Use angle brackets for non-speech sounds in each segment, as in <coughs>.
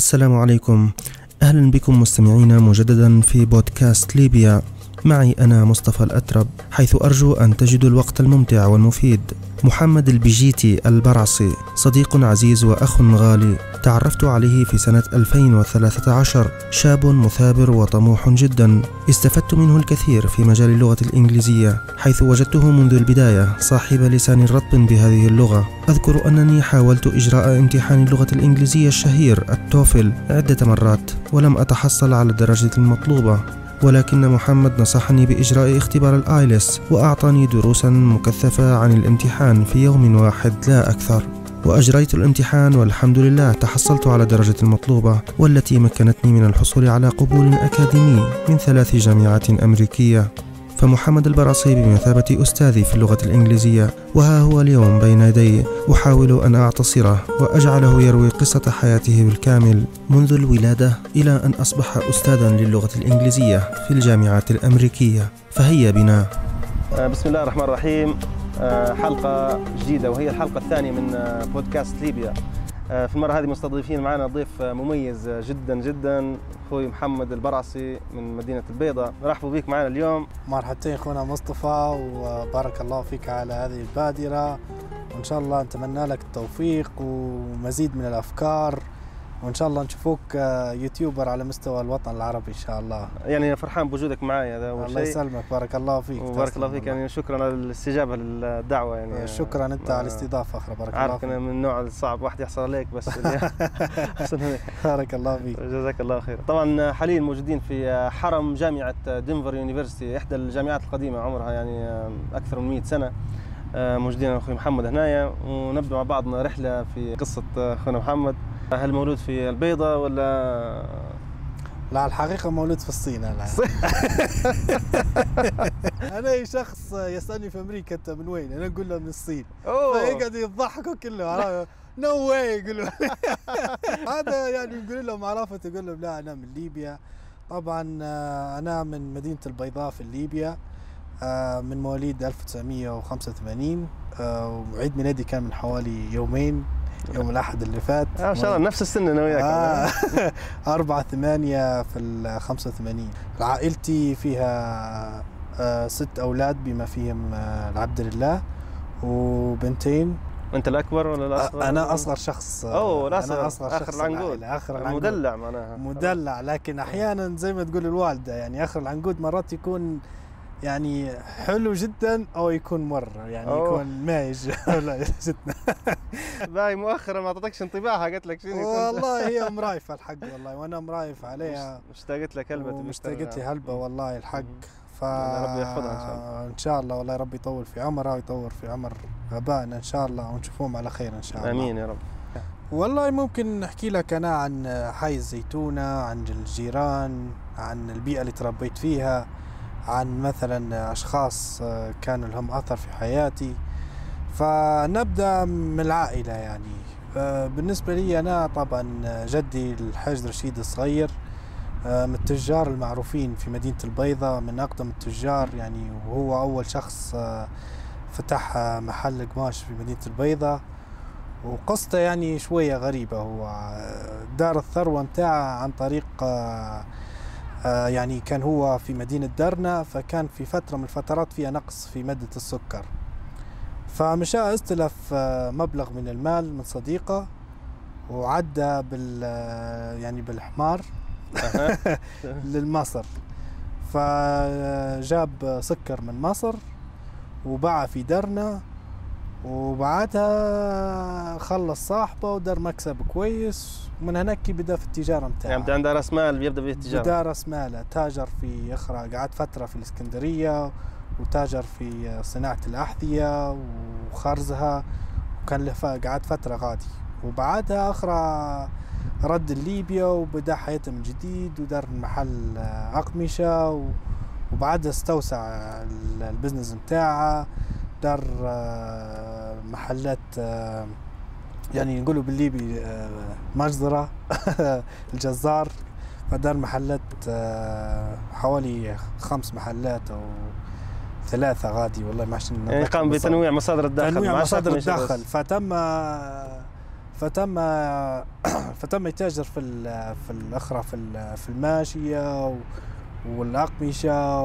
السلام عليكم. أهلا بكم مستمعينا مجددا في بودكاست ليبيا. معي أنا مصطفى الأترب حيث أرجو أن تجدوا الوقت الممتع والمفيد. محمد البجيتي البرعصي صديق عزيز وأخ غالي تعرفت عليه في سنة 2013 شاب مثابر وطموح جدا. استفدت منه الكثير في مجال اللغة الإنجليزية حيث وجدته منذ البداية صاحب لسان رطب بهذه اللغة. أذكر أنني حاولت إجراء امتحان اللغة الإنجليزية الشهير التوفل عدة مرات ولم أتحصل على الدرجة المطلوبة. ولكن محمد نصحني بإجراء اختبار الآيلس وأعطاني دروسا مكثفة عن الامتحان في يوم واحد لا أكثر. وأجريت الامتحان والحمد لله تحصلت على درجة المطلوبة والتي مكنتني من الحصول على قبول أكاديمي من ثلاث جامعات أمريكية. فمحمد البرعصي بمثابة أستاذي في اللغة الإنجليزية وها هو اليوم بين يدي. أحاول أن أعتصره وأجعله يروي قصة حياته بالكامل منذ الولادة إلى أن أصبح أستاذا للغة الإنجليزية في الجامعات الأمريكية. فهيا بنا. آه، بسم الله الرحمن الرحيم. آه، حلقة جديدة وهي الحلقة الثانية من آه، بودكاست ليبيا. في المرة هذه مستضيفين معنا ضيف مميز جدا جدا أخوي محمد البرعسي من مدينة البيضاء. نرحب بك معنا اليوم. مرحبتين أخونا مصطفى وبارك الله فيك على هذه البادرة. وإن شاء الله نتمنى لك التوفيق ومزيد من الأفكار. وإن شاء الله نشوفوك آه، YouTuber على مستوى الوطن العربي إن شاء الله. يعني فرحان بوجودك معي هذا أول الله يسلمك بارك الله فيك وبارك الله فيك يعني شكرا على الاستجابة للدعوة يعني. شكرا أنت على الاستضافة أخرى بارك الله فيك. عارف من النوع الصعب واحد يحصل عليك بس <laughs> بارك الله فيك. جزاك الله خير. طبعا حاليا موجودين في حرم جامعة Denver University إحدى الجامعات القديمة عمرها يعني أكثر من 100 سنة. آه، موجودين أخوي محمد هنايا ونبدأ مع بعضنا رحلة في قصة أخونا محمد. هل مولود في البيضة ولا؟ لا الحقيقة مولود في الصين أنا. <laughs> <laughs> أنا شخص يسألني في أمريكا أنت من وين؟ أنا أقول له من الصين. فيقعد يضحكوا كله no way يقولوا هذا يعني يقول لهم عرفت؟ يقول لهم لا أنا من ليبيا. طبعا آه، أنا من مدينة البيضاء في ليبيا آه، من مواليد 1985 آه، وعيد ميلادي كان من حوالي يومين. يوم الأحد اللي فات. آه ما شاء الله نفس السن أنا وياك. آه <laughs> 4 8 في ال 85 عائلتي فيها آه ست أولاد بما فيهم آه العبد لله وبنتين. أنت الأكبر ولا الأصغر؟ أنا أصغر شخص. أوه الاصغر أنا أصغر. شخص آخر العنقود. آخر العنقود. مدلع معناها. مدلع لكن أحيانا زي ما تقول الوالدة يعني آخر العنقود مرات يكون يعني حلو جدا أو يكون مر يعني أوه. يكون مايج. <laughs> جدا <laughs> باي مؤخرا ما اعطتكش انطباعها قالت لك شنو والله هي <laughs> مرايفة الحق والله وأنا مرايف عليها. مشتاقت لك هلبة مشتاقت لي هلبة والله الحق. ف ربي يحفظها إن شاء الله. إن شاء الله والله ربي يطول في عمرها ويطور في عمر ابائنا إن شاء الله ونشوفهم على خير إن شاء الله. آمين يا رب. والله ممكن نحكي لك أنا عن حي الزيتونة عن الجيران عن البيئة اللي تربيت فيها. عن مثلا أشخاص آه، كانوا لهم أثر في حياتي. فنبدأ من العائلة يعني. بالنسبة لي أنا طبعا جدي الحاج رشيد الصغير آه، من التجار المعروفين في مدينة البيضة من أقدم التجار يعني. وهو أول شخص آه، فتح محل قماش في مدينة البيضة. وقصته يعني شوية غريبة. هو دار الثروة متاعه عن طريق آه، يعني كان هو في مدينة درنا فكان في فترة من الفترات فيها نقص في مادة السكر. فمشى استلف آه، مبلغ من المال من صديقه وعدى بال آه، يعني بالحمار <laughs> للمصر. فجاب سكر من مصر وباع في درنا وبعدها خلص صاحبه ودار مكسب كويس ومن هناك بدا في التجارة متاعه. يعني عنده رأس مال بيبدا به التجارة. بدا رأس مال تاجر في أخرى قعد فترة في الإسكندرية وتاجر في صناعة الأحذية وخرزها وكان له قعد فترة غادي. وبعدها أخرى رد ليبيا وبدأ حياته من جديد ودار محل أقمشة وبعدها استوسع البزنس متاعه. دار محلات يعني نقولوا بالليبي آه، مجزرة <laughs> الجزار. فدار محلات حوالي خمس محلات أو ثلاثة غادي والله ما يعني قام بتنويع مصادر الدخل تنويع مصادر الدخل. فتم فتم <coughs> فتم يتاجر في في الأخرى في ال- في الماشية والأقمشة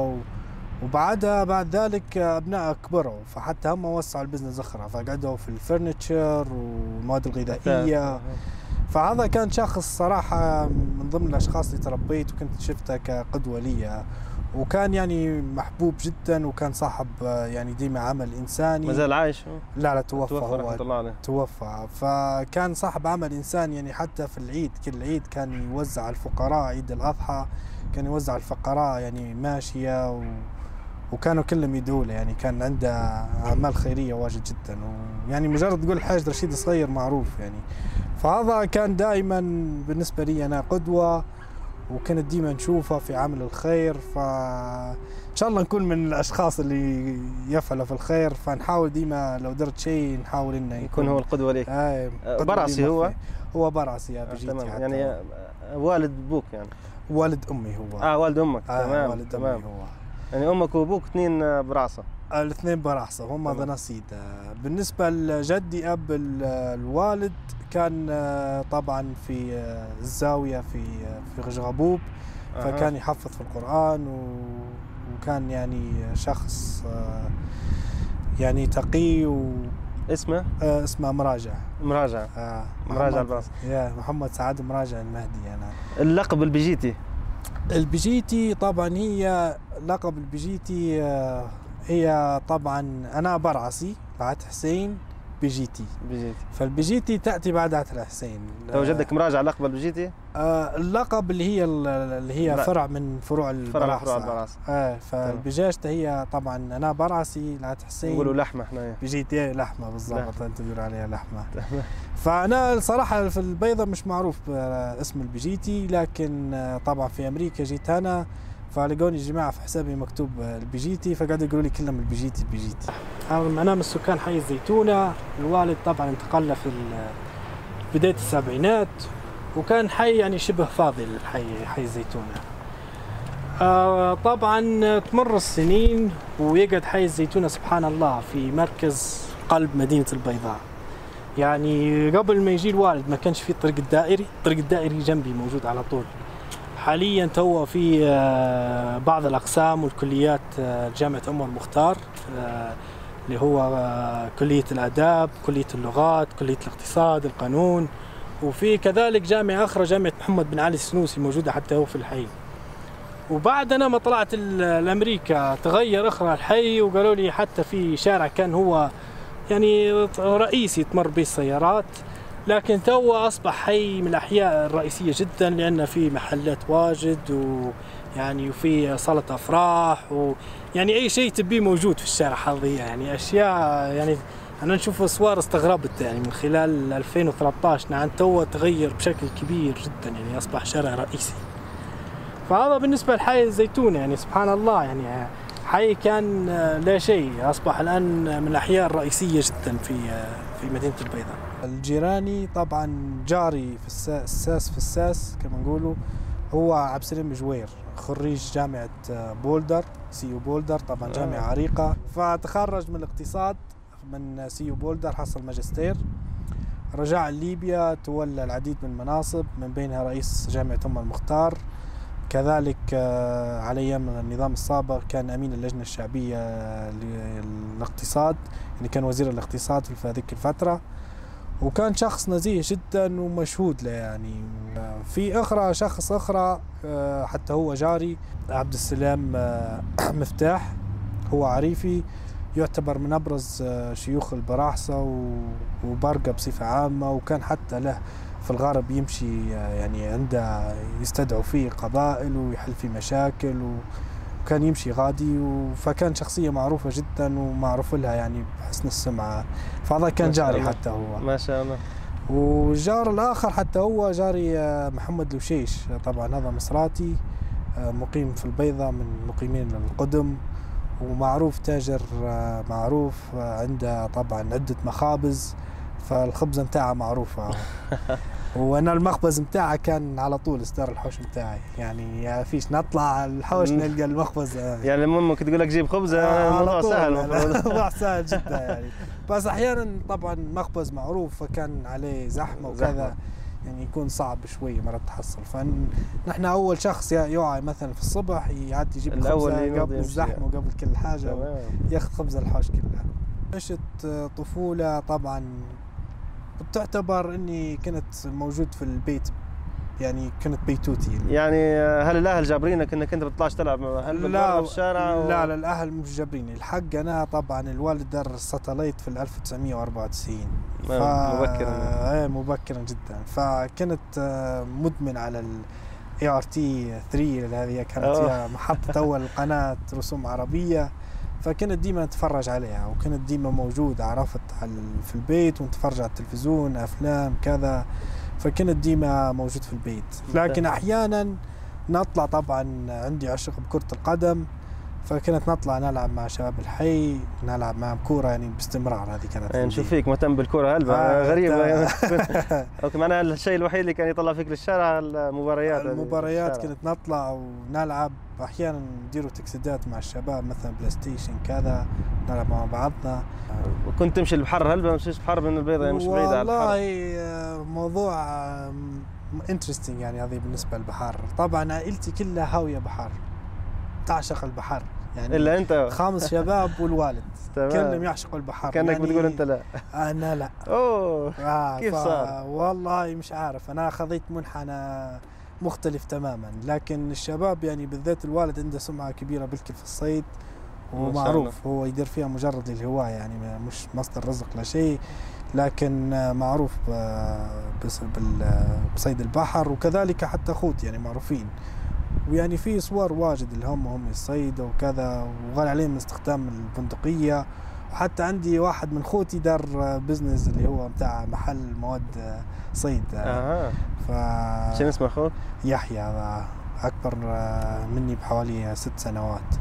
وبعدها بعد ذلك أبناء كبروا فحتى هم وسعوا البزنس أخرى فقعدوا في الفرنتشر والمواد الغذائية. فهذا كان شخص صراحة من ضمن الأشخاص اللي تربيت وكنت شفته كقدوة لي. وكان يعني محبوب جدا وكان صاحب يعني ديما عمل إنساني. ما زال عايش؟ لا لا توفى, توفى هو. الله عليه. توفى. فكان صاحب عمل إنساني يعني حتى في العيد كل عيد كان يوزع الفقراء عيد الأضحى كان يوزع الفقراء يعني ماشية و وكانوا كلهم يدعوا له يعني كان عنده أعمال خيرية واجد جدا. ويعني مجرد تقول الحاج رشيد صغير معروف يعني. فهذا كان دائما بالنسبة لي أنا قدوة وكنت ديما نشوفه في عمل الخير. فإن شاء الله نكون من الأشخاص اللي يفعلوا في الخير. فنحاول ديما لو درت شيء نحاول إنه يكون هو القدوة ليك. آه آه، برعسي هو؟ هو برعسي يا آه، تمام. حتى. يعني. آه، والد أبوك يعني؟ والد أمي هو. آه والد أمك. آه تمام والد تمام. أمي هو. يعني أمك وابوك اثنين آه، برعصه الاثنين براحصة هم تمام. بنصيد. بالنسبة لجدي ال- الوالد كان آه، طبعا في آه، الزاوية في آه، في غجغبوب. فكان يحفظ في القرآن و- وكان يعني شخص آه، يعني تقي اسمه؟ واسمه مراجع. مراجعه آه، مراجع الباص. يا محمد سعد مراجع المهدي أنا. اللقب البيجيتي. البيجيتي طبعا هي لقب البيجيتي آه، هي طبعا أنا برعسي بعد حسين بيجيتي بيجيتي فالبيجيتي تأتي بعد عتر حسين. تو جدك مراجع لقب البيجيتي آه اللقب اللي هي اللي هي لا. فرع من فروع فرع من البرعسة فروع البرعصه آه فالبجاجته هي طبعا أنا برعسي لعت حسين. نقولوا لحمة إحنا. بيجيتي لحمة بالضبط لحمة. أنت تقول عليها لحمة. تمام. فأنا الصراحه في البيضة مش معروف باسم البيجيتي لكن آه، طبعا في أمريكا جيت أنا فلقوني جماعة في حسابي مكتوب آه، البيجيتي فقعدوا يقولوا لي كلهم البيجيتي البيجيتي. أنا من سكان حي الزيتونة الوالد طبعا انتقل له في بداية السبعينات وكان حي يعني شبه فاضي الحي حي الزيتونة. آه طبعا تمر السنين ويقعد حي الزيتونة سبحان الله في مركز قلب مدينة البيضاء. يعني قبل ما يجي الوالد ما كانش في الطريق الدائري الطريق الدائري جنبي موجود على طول. حاليا تو في آه، بعض الأقسام والكليات آه، جامعة عمر المختار آه، اللي هو كلية الآداب كلية اللغات كلية الاقتصاد القانون. وفي كذلك جامعة أخرى جامعة محمد بن علي السنوسي موجودة حتى هو في الحي. وبعد أنا ما طلعت لأمريكا تغير أخرى الحي وقالوا لي حتى في شارع كان هو يعني رئيسي تمر به السيارات. لكن تو أصبح حي من الأحياء الرئيسية جدا لأن في محلات واجد ويعني وفي صاله أفراح ويعني أي شيء تبيه موجود في الشارع هذه يعني أشياء يعني أنا نشوف اسوار استغربت يعني من خلال 2013 نعم تو تغير بشكل كبير جدا يعني أصبح شارع رئيسي. فهذا بالنسبة لحي الزيتونه يعني سبحان الله يعني حي كان لا شيء. أصبح الآن من الأحياء الرئيسية جدا في في مدينة البيضاء. الجيراني طبعا جاري في السا- الساس في الساس كما نقولوا هو عبد السليم جوير خريج جامعة آه، بولدر CU Boulder طبعا آه. جامعة عريقة. فتخرج من الاقتصاد من CU Boulder حصل ماجستير. رجع ليبيا تولى العديد من المناصب من بينها رئيس جامعة عمر المختار. كذلك آه، على أيام النظام السابق كان أمين اللجنة الشعبية للاقتصاد يعني كان وزير الاقتصاد في هذيك الفترة. وكان شخص نزيه جدا ومشهود له يعني. في أخرى شخص أخرى آه، حتى هو جاري عبد السلام آه، <clears throat> مفتاح هو عريفي يعتبر من أبرز آه، شيوخ البراحصة وبرقة بصفة عامة وكان حتى له في الغرب يمشي يعني عنده يستدعوا فيه قبائل ويحل فيه مشاكل و- وكان يمشي غادي فكان شخصية معروفة جدا ومعروف لها يعني بحسن السمعة. فهذا كان جاري الله. حتى هو. ما شاء الله. والجار الآخر حتى هو جاري آه، محمد لوشيش. طبعا هذا مصراتي آه، مقيم في البيضة من مقيمين القدم. ومعروف تاجر آه، معروف عنده طبعا عدة مخابز. فالخبزة نتاعه معروفة. <laughs> وأنا المخبز متاعها كان على طول اصدار الحوش متاعي يعني فيش نطلع الحوش. نلقى المخبز. يعني أمك تقول لك جيب خبزة آه، الموضوع على طول. سهل الموضوع سهل جدا يعني بس أحيانا طبعا مخبز معروف فكان عليه زحمة وكذا زحمة. يعني يكون صعب شوي مرات تحصل فنحن أول شخص يوعي مثلا في الصبح يعدي يجيب الأول خبزة ينوض قبل. الزحمة وقبل كل حاجة ياخذ خبز الحوش كلها عشت طفولة طبعا بتعتبر إني كنت موجود في البيت يعني كنت بيتوتي. يعني هل الأهل جابرينك إنك أنت بتطلعش تلعب هل لا في الشارع و... لا لا الأهل مش جابريني. الحق أنا طبعا الوالد دار satellite في 1994 ف... آه، مبكرا. إيه مبكرا جدا. فكنت آه، مدمن على ال ART 3 اللي هذه كانت محطة أول قناة رسوم عربية. فكنت ديما اتفرج عليها وكنت ديما موجود عرفت في البيت ونتفرج على التلفزيون أفلام كذا. فكنت ديما موجود في البيت. لكن أحيانا نطلع طبعا عندي عشق بكرة القدم. فكنت نطلع نلعب مع شباب الحي نلعب معهم كورة يعني باستمرار هذه كانت يعني عندي. نشوف فيك مهتم بالكره هلبة آه، غريبة تا- <laughs> <laughs> أوكي معناها الشيء الوحيد اللي كان يطلع فيك للشارع المباريات المباريات. كنت نطلع ونلعب. أحيانا نديروا تكسيدات مع الشباب مثلا PlayStation كذا نلعب مع بعضنا. وكنت تمشي البحر هلبة مشيش بحر من البيضة يعني مش بعيدة على والله البحر آه، موضوع interesting يعني هذه بالنسبة للبحر. طبعا عائلتي كلها هاوية بحر تعشق البحر. يعني إلا أنت. خمس شباب والوالد. <laughs> كلهم يعشقوا البحر. كأنك يعني بتقول أنت لا. أنا لا. <laughs> أوه آه كيف صار؟ والله مش عارف. أنا خذيت منحنى مختلف تماما. لكن الشباب يعني بالذات الوالد عنده سمعة كبيرة بالكل في الصيد. ومعروف هو يدير فيها مجرد للهوايه يعني مش مصدر رزق لا شيء. لكن آه، معروف بصيد البحر. وكذلك حتى أخوتي يعني معروفين. ويعني في صور واجد اللي هم هم يصيدوا وكذا وغالي عليهم استخدام البندقية. وحتى عندي واحد من خوتي دار بزنس اللي هو بتاع محل مواد صيد. آه، أها ف شنو اسمه أخوك؟ يحيى آه، مني بحوالي ست سنوات.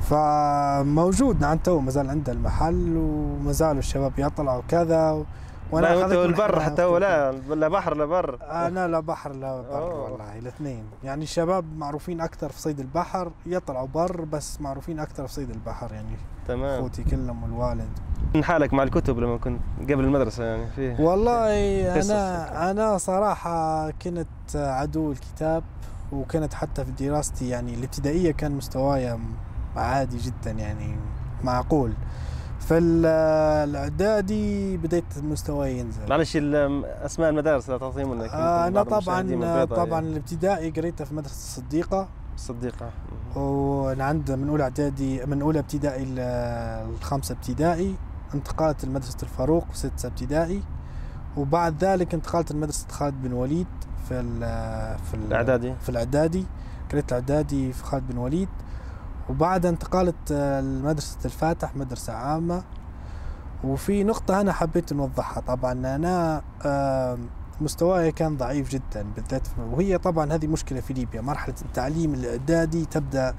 فموجود نعم تو ما زال عنده المحل وما زالوا الشباب يطلعوا كذا و... لا خذيت انت البر حتى هو في- لا لا بحر لا بر. أنا لا بحر لا بر أوه. والله الاثنين. يعني الشباب معروفين أكثر في صيد البحر يطلعوا بر بس معروفين أكثر في صيد البحر يعني تمام. أخوتي كلهم والوالد. من حالك مع الكتب لما كنت قبل المدرسة يعني فيه والله قصص أنا أنا صراحة كنت عدو الكتاب وكانت حتى في دراستي يعني الابتدائية كان مستواي عادي جدا يعني معقول. في ال- الاعدادي بديت مستواي ينزل. معلش أسماء المدارس لا تعطيهم لك. آه، أنا طبعا طبعا الابتدائي قريتها في مدرسة الصديقة. الصديقة. وأنا عند من أولى إعدادي من أولى ابتدائي الخامسه ابتدائي انتقلت لمدرسة الفاروق في ستة ابتدائي. وبعد ذلك انتقلت لمدرسة خالد بن وليد في ال في ال- الإعدادي؟ في الإعدادي. قريت الإعدادي في خالد بن وليد. وبعدها انتقلت آه، لمدرسة الفاتح مدرسة عامة. وفي نقطة أنا حبيت نوضحها. طبعا أنا آه، مستواي كان ضعيف جدا بالذات وهي طبعا هذه مشكلة في ليبيا. مرحلة التعليم الإعدادي تبدأ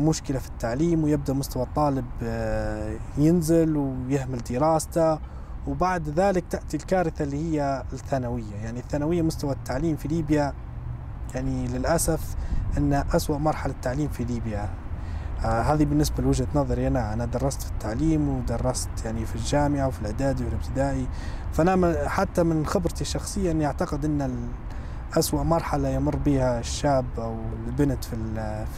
مشكلة في التعليم ويبدأ مستوى الطالب آه، ينزل ويهمل دراسته. وبعد ذلك تأتي الكارثة اللي هي الثانوية. يعني الثانوية مستوى التعليم في ليبيا يعني للأسف أن أسوأ مرحلة تعليم في ليبيا. هذه بالنسبة لوجهة نظري أنا. أنا درست في التعليم ودرست يعني في الجامعة وفي الإعدادي والابتدائي. فأنا حتى من خبرتي الشخصية أني أعتقد أن أسوأ مرحلة يمر بها الشاب أو البنت في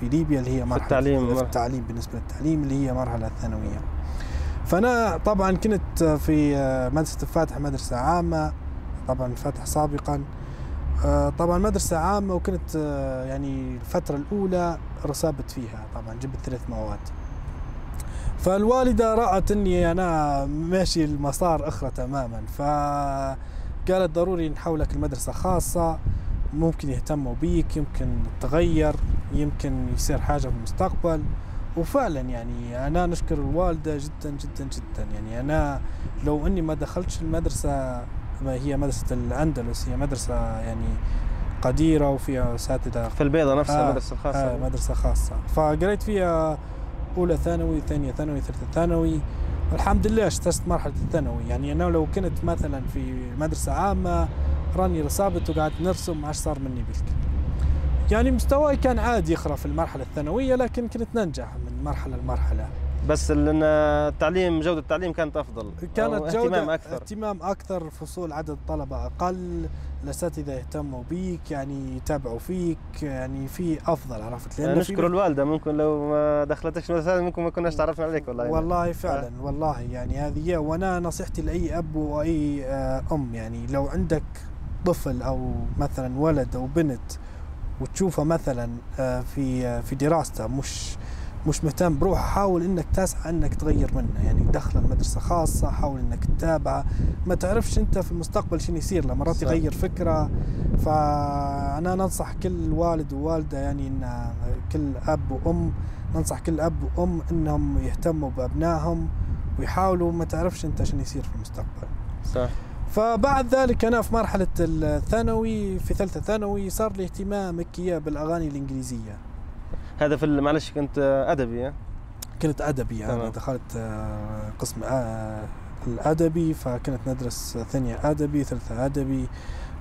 في ليبيا اللي هي مرحلة التعليم، في. التعليم بالنسبة للتعليم اللي هي مرحلة الثانوية. فأنا طبعا كنت في مدرسة الفاتح مدرسة عامة طبعا الفاتح سابقا. آه، طبعا مدرسة عامة وكنت آه، يعني الفترة الأولى رسابت فيها طبعا جبت ثلاث مواد. فالوالدة رأت أني أنا ماشي المسار أخرى تماما فقالت ضروري نحولك المدرسة خاصة ممكن يهتموا بيك يمكن تغير يمكن يصير حاجة في المستقبل. وفعلا يعني أنا نشكر الوالدة جدا جدا جدا. يعني أنا لو أني ما دخلتش المدرسة ما هي مدرسة الأندلس هي مدرسة يعني قديرة وفيها أساتذة في البيضة نفسها آه، المدرسة الخاصة آه مدرسة خاصة. فقريت فيها أولى ثانوي ثانية ثانوي ثالثة ثانوي. والحمد لله اجتزت مرحلة الثانوي. يعني أنا لو كنت مثلا في مدرسة عامة راني رسابت وقعدت نرسم عادش صار مني بالك يعني مستواي كان عادي يخرى في المرحلة الثانوية لكن كنت ننجح من مرحلة لمرحلة. بس لأن التعليم جودة التعليم كانت أفضل كانت أو جودة اهتمام أكثر. اهتمام أكثر فصول عدد طلبة أقل. الأساتذة يهتموا بيك يعني يتابعوا فيك يعني في أفضل عرفت يعني في- نشكر الوالدة ممكن لو ما دخلتكش مدرسة ممكن ما كناش تعرفنا عليك والله يعني. والله فعلا والله يعني هذه هي وأنا نصيحتي لأي أب وأي آه، أم يعني لو عندك طفل أو مثلا ولد أو بنت وتشوفه مثلا آه، في آه، في دراسته مش مش مهتم بروحه. حاول إنك تسعى إنك تغير منه يعني دخله المدرسة خاصة حاول إنك تتابعه. ما تعرفش أنت في المستقبل شنو يصير له مرات. يغير فكرة. فأنا ننصح كل والد ووالدة يعني إن كل أب وأم ننصح كل أب وأم إنهم يهتموا بأبنائهم ويحاولوا. ما تعرفش أنت شنو يصير في المستقبل. صح. فبعد ذلك أنا في مرحلة الثانوي في ثالثة ثانوي صار لي اهتمام بالاغاني الإنجليزية. هذا في معلش كنت أدبي ها؟ كنت أدبي أنا تمام. دخلت آه، قسم آه، الأدبي فكنت ندرس ثانية أدبي ثالثة أدبي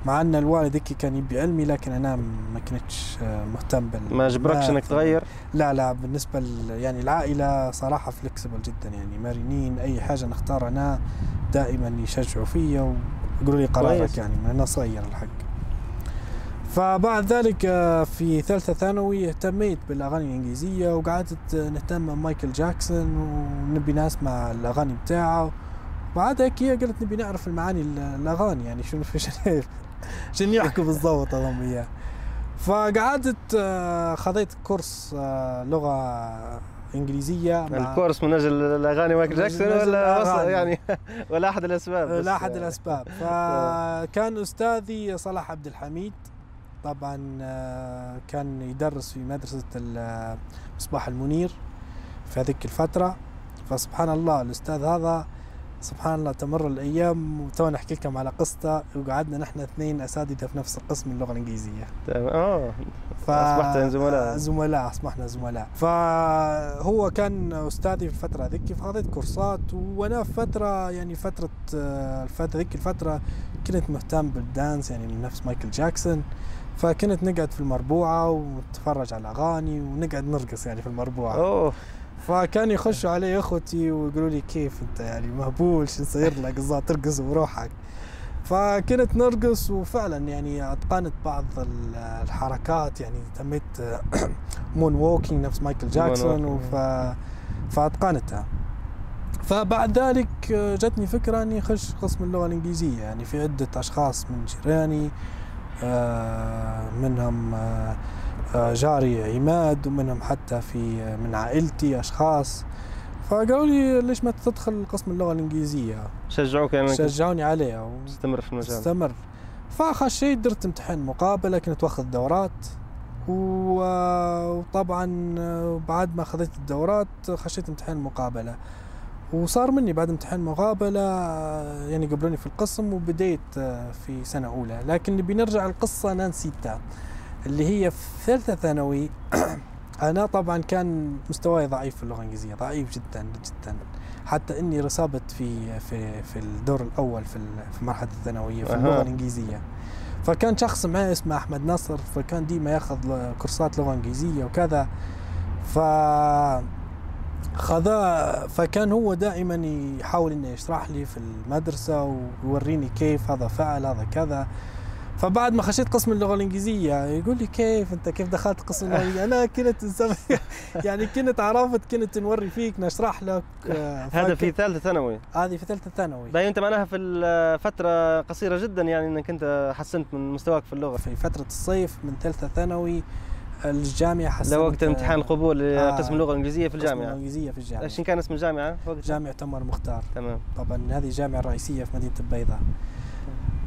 مع أن الوالد هيك كان يبي علمي لكن أنا ما كنتش آه، مهتم بال ما جبركش إنك تغير لا لا بالنسبة يعني العائلة صراحة فلكسبل جدا يعني مرنين أي حاجة نختار أنا دائما يشجعوا فيا ويقولوا لي قرارك. يعني من أنا صغير الحق فبعد ذلك آه، في ثالثة ثانوي اهتميت بالأغاني الإنجليزية وقعدت آه، نهتم بمايكل جاكسون ونبي نسمع الأغاني بتاعه. بعد هيك هي قلت نبي نعرف المعاني ال- الأغاني يعني شنو في <laughs> شنو يحكوا بالضبط هم إياه. فقعدت آه، خذيت كورس لغة إنجليزية الكورس من أجل الأغاني مايكل جاكسون ولا الأغاني. يعني <laughs> ولا أحد الأسباب بس- لا أحد الأسباب. فكان أستاذي صلاح عبد الحميد طبعا آه، كان يدرس في مدرسة ال- مصباح المنير في هذيك الفترة. فسبحان الله الأستاذ هذا سبحان الله تمر الأيام وتو نحكي لكم على قصته. وقعدنا نحن اثنين أساتذة في نفس القسم اللغة الإنجليزية. تمام. آه. ف... أصبحت زملاء. زملاء أصبحنا زملاء. فهو كان أستاذي في الفترة ذيك فأخذت كورسات. وأنا في فترة يعني فترة آه، الفترة ذيك الفترة كنت مهتم بالدانس يعني نفس مايكل جاكسون. فكنت نقعد في المربوعة ونتفرج على الاغاني ونقعد نرقص يعني في المربوعة. أوه. فكان يخشوا علي أخوتي ويقولوا لي كيف أنت يعني مهبول شو صاير لك؟ ترقص بروحك. فكنت نرقص وفعلا يعني أتقنت بعض ال- الحركات يعني تميت <coughs> moonwalking نفس مايكل جاكسون وف فأتقنتها. فبعد ذلك جتني فكرة إني أخش قسم اللغة الإنجليزية يعني في عدة أشخاص من جيراني منهم آه، آه، جاري عماد ومنهم حتى في من عائلتي أشخاص. فقالوا لي ليش ما تدخل قسم اللغة الإنجليزية؟ شجعوك يعني شجعوني عليها تستمر في المجال. استمر فخشيت درت امتحان مقابلة كنت واخذ دورات. وطبعا بعد ما اخذت الدورات خشيت امتحان مقابلة. وصار مني بعد امتحان مقابلة يعني قبلوني في القسم وبديت في سنة أولى. لكن نبي نرجع القصة أنا نسيتها اللي هي في ثالثة ثانوي. <clears throat> أنا طبعا كان مستواي ضعيف في اللغة الإنجليزية ضعيف جدا جدا. حتى إني رسبت في في في الدور الأول في في مرحلة الثانوية في. اللغة الإنجليزية. فكان شخص معي اسمه أحمد نصر فكان ديما ياخذ كورسات لغة إنجليزية وكذا. ف خذا فكان هو دائما يحاول إنه يشرح لي في المدرسة ويوريني كيف هذا فعل هذا كذا. فبعد ما خشيت قسم اللغة الإنجليزية يقول لي كيف؟ أنت كيف دخلت قسم اللغة الإنجليزية؟ أنا كنت <laughs> يعني كنت عرفت كنت نوري فيك نشرح لك آه، <laughs> هذا في ثالثة ثانوي. هذه في ثالثة ثانوي. باين أنت معناها في الفترة قصيرة جدا يعني إنك أنت حسنت من مستواك في اللغة. في فترة الصيف من ثالثة ثانوي الجامعة حسنت لو وقت امتحان القبول آه، لقسم اللغة الإنجليزية في قسم الجامعة الإنجليزية في الجامعة. إيش كان اسم الجامعة؟ وقتها؟ جامعة عمر مختار. تمام. طبعا هذه الجامعة الرئيسية في مدينة البيضاء.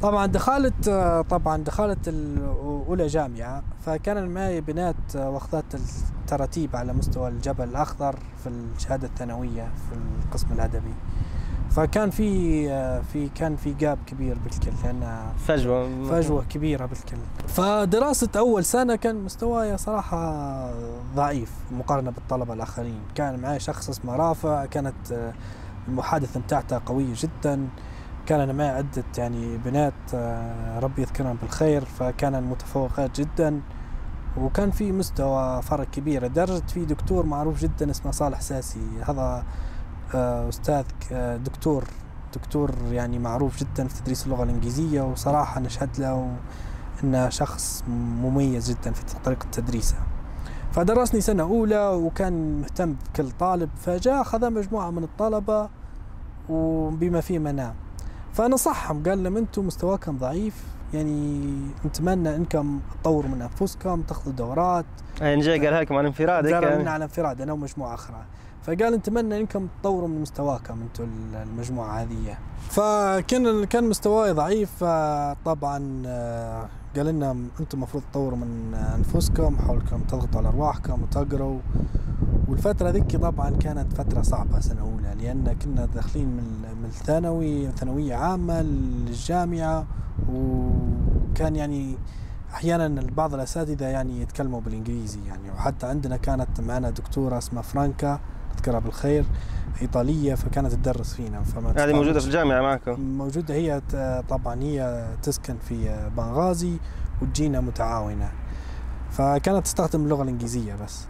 طبعا دخلت طبعا دخلت الأولى جامعة فكان معي بنات واخذات التراتيب على مستوى الجبل الأخضر في الشهادة الثانوية في القسم الأدبي. فكان في في كان في جاب كبير بالكل لأن فجوة. فجوة كبيرة بالكل. فدراسة أول سنة كان مستواي صراحة ضعيف مقارنة بالطلبة الآخرين. كان معي شخص اسمه رافع كانت المحادثة بتاعته قوية جدا. كان أنا معي عدة يعني بنات ربي يذكرهم بالخير فكان متفوقات جدا. وكان في مستوى فرق كبير لدرجة في دكتور معروف جدا اسمه صالح ساسي. هذا آه، أستاذ آه، دكتور دكتور يعني معروف جدا في تدريس اللغة الإنجليزية وصراحة نشهد له أنه شخص مميز جدا في طريقة تدريسه. فدرسني سنة أولى وكان مهتم بكل طالب فجاء أخذ مجموعة من الطلبة وبما فيه منام فنصحهم قال لهم أنتم مستواكم ضعيف يعني نتمنى إنكم تطوروا من أنفسكم تاخذوا دورات. يعني جاي قالها لكم على انفراد قال يعني. لنا على انفراد أنا ومجموعة أخرى فقال نتمنى إنكم تطوروا من مستواكم أنتم المجموعة هذه. فكان كان مستواي ضعيف طبعا آه، قال لنا أنتم المفروض تطوروا من أنفسكم حاولكم تضغطوا على أرواحكم وتقروا. والفترة ذيك طبعا كانت فترة صعبة سنة أولى لأن كنا داخلين من الثانوي ثانوية عامة للجامعة وكان يعني أحيانا بعض الأساتذة يعني يتكلموا بالإنجليزي يعني. وحتى عندنا كانت معنا دكتورة اسمها فرانكا. نذكرها بالخير إيطالية فكانت تدرس فينا فما هذه موجودة في الجامعة معكم. موجودة هي طبعا هي تسكن في بنغازي وتجينا متعاونة. فكانت تستخدم اللغة الإنجليزية بس.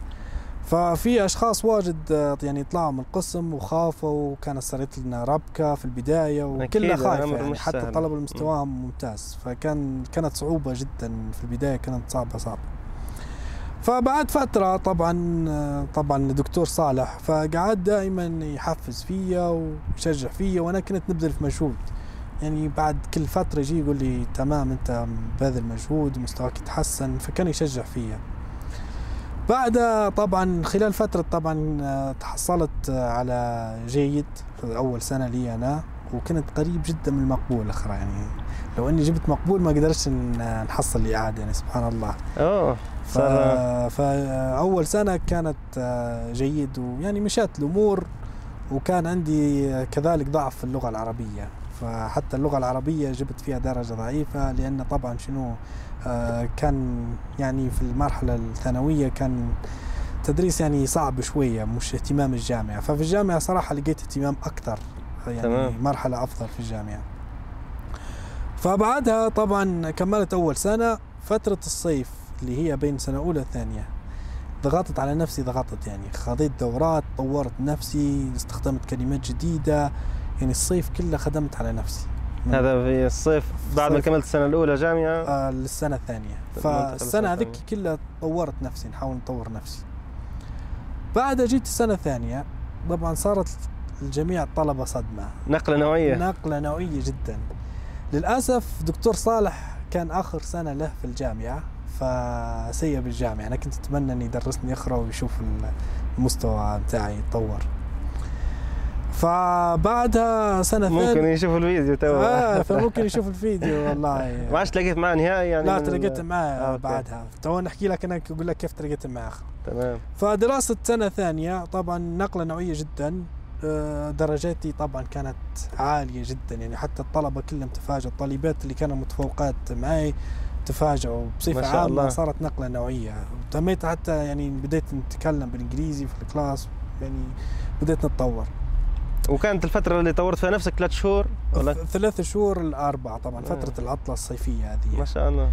ففي أشخاص واجد يعني طلعوا من القسم وخافوا وكانت صارت لنا ربكة في البداية وكلنا خايفة يعني حتى الطلبه مستواهم ممتاز. فكان كانت صعوبة جدا في البداية كانت صعبة صعبة. فبعد فترة طبعا طبعا الدكتور صالح فقعد دائما يحفز فيا ويشجع فيا وأنا كنت نبذل في مجهود. يعني بعد كل فترة يجي يقول لي تمام أنت باذل مجهود ومستواك يتحسن فكان يشجع فيا. بعد طبعا خلال فترة طبعا آه، تحصلت على جيد في أول سنة لي أنا وكنت قريب جدا من المقبول أخرى يعني لو إني جبت مقبول ما قدرتش نحصل الاعاده يعني سبحان الله. أوه. ف... فاول سنة كانت آه، جيد ويعني مشات الأمور وكان عندي كذلك ضعف في اللغة العربية. فحتى اللغة العربية جبت فيها درجة ضعيفة لأن طبعا شنو آه، كان يعني في المرحلة الثانوية كان تدريس يعني صعب شوية مش اهتمام الجامعة. ففي الجامعة صراحة لقيت اهتمام أكثر يعني تمام. مرحلة أفضل في الجامعة. فبعدها طبعا كملت أول سنة فترة الصيف اللي هي بين سنة أولى وثانية. ضغطت على نفسي ضغطت يعني. خذيت دورات طورت نفسي استخدمت كلمات جديدة. يعني الصيف كله خدمت على نفسي. هذا في الصيف بعد ما كملت السنة الأولى جامعة؟ آه للسنة الثانية. فالسنه هذيك كلها طورت نفسي نحاول نطور نفسي. بعد جيت السنة الثانية طبعا صارت الجميع الطلبه صدمة. نقلة نوعية. نقلة نوعية جدا. للأسف دكتور صالح كان آخر سنة له في الجامعة. فسيب الجامعة أنا كنت أتمنى انه يدرسني أخرى ويشوف المستوى بتاعي يتطور. فبعدها سنه ممكن ثانية يشوف الفيديو تو. آه فممكن يشوف الفيديو والله. <laughs> ما عادش تلاقيت معاه نهائي يعني لا تلاقيت معاه آه بعدها. تو نحكي لك أنا أقول لك كيف تلاقيت معاه. تمام. فدراسة سنة ثانية طبعا نقلة نوعية جدا. آه، درجاتي طبعا كانت عالية جدا. يعني حتى الطلبة كلهم تفاجئوا الطالبات اللي كانوا متفوقات معي تفاجئوا بصفة عامة الله. صارت نقلة نوعية تميت حتى يعني بديت نتكلم بالإنجليزي في الكلاس يعني بديت نتطور وكانت الفترة اللي طورت فيها نفسك ثلاث شهور ولا؟ ثلاث شهور الأربعة طبعا فترة آه. العطلة الصيفية هذه ما شاء الله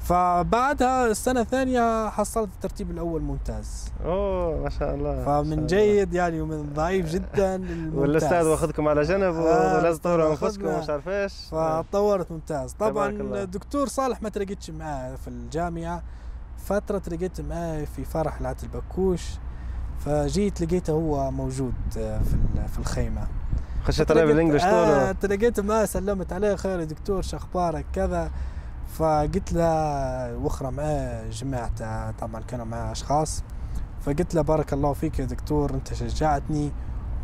فبعدها السنة الثانية حصلت الترتيب الأول ممتاز. أوه ما شاء الله فمن شاء جيد يعني ومن ضعيف <laughs> جدا والأستاذ واخذكم على جنب آه ولازم تطوروا أنفسكم ومش عارف إيش فطورت ممتاز. طبعا الدكتور صالح ما تلاقيتش معاه في الجامعة. فترة تلاقيت معاه في فرح العتل بكوش فجيت لقيته هو موجود آه، في في الخيمة. خشيت عليه بالإنجلش طول آه تلاقيت معاه سلمت عليه خير يا دكتور شو أخبارك؟ كذا. فقلت له وأخرى معاه جماعة طبعا كانوا معاه أشخاص فقلت له بارك الله فيك يا دكتور أنت شجعتني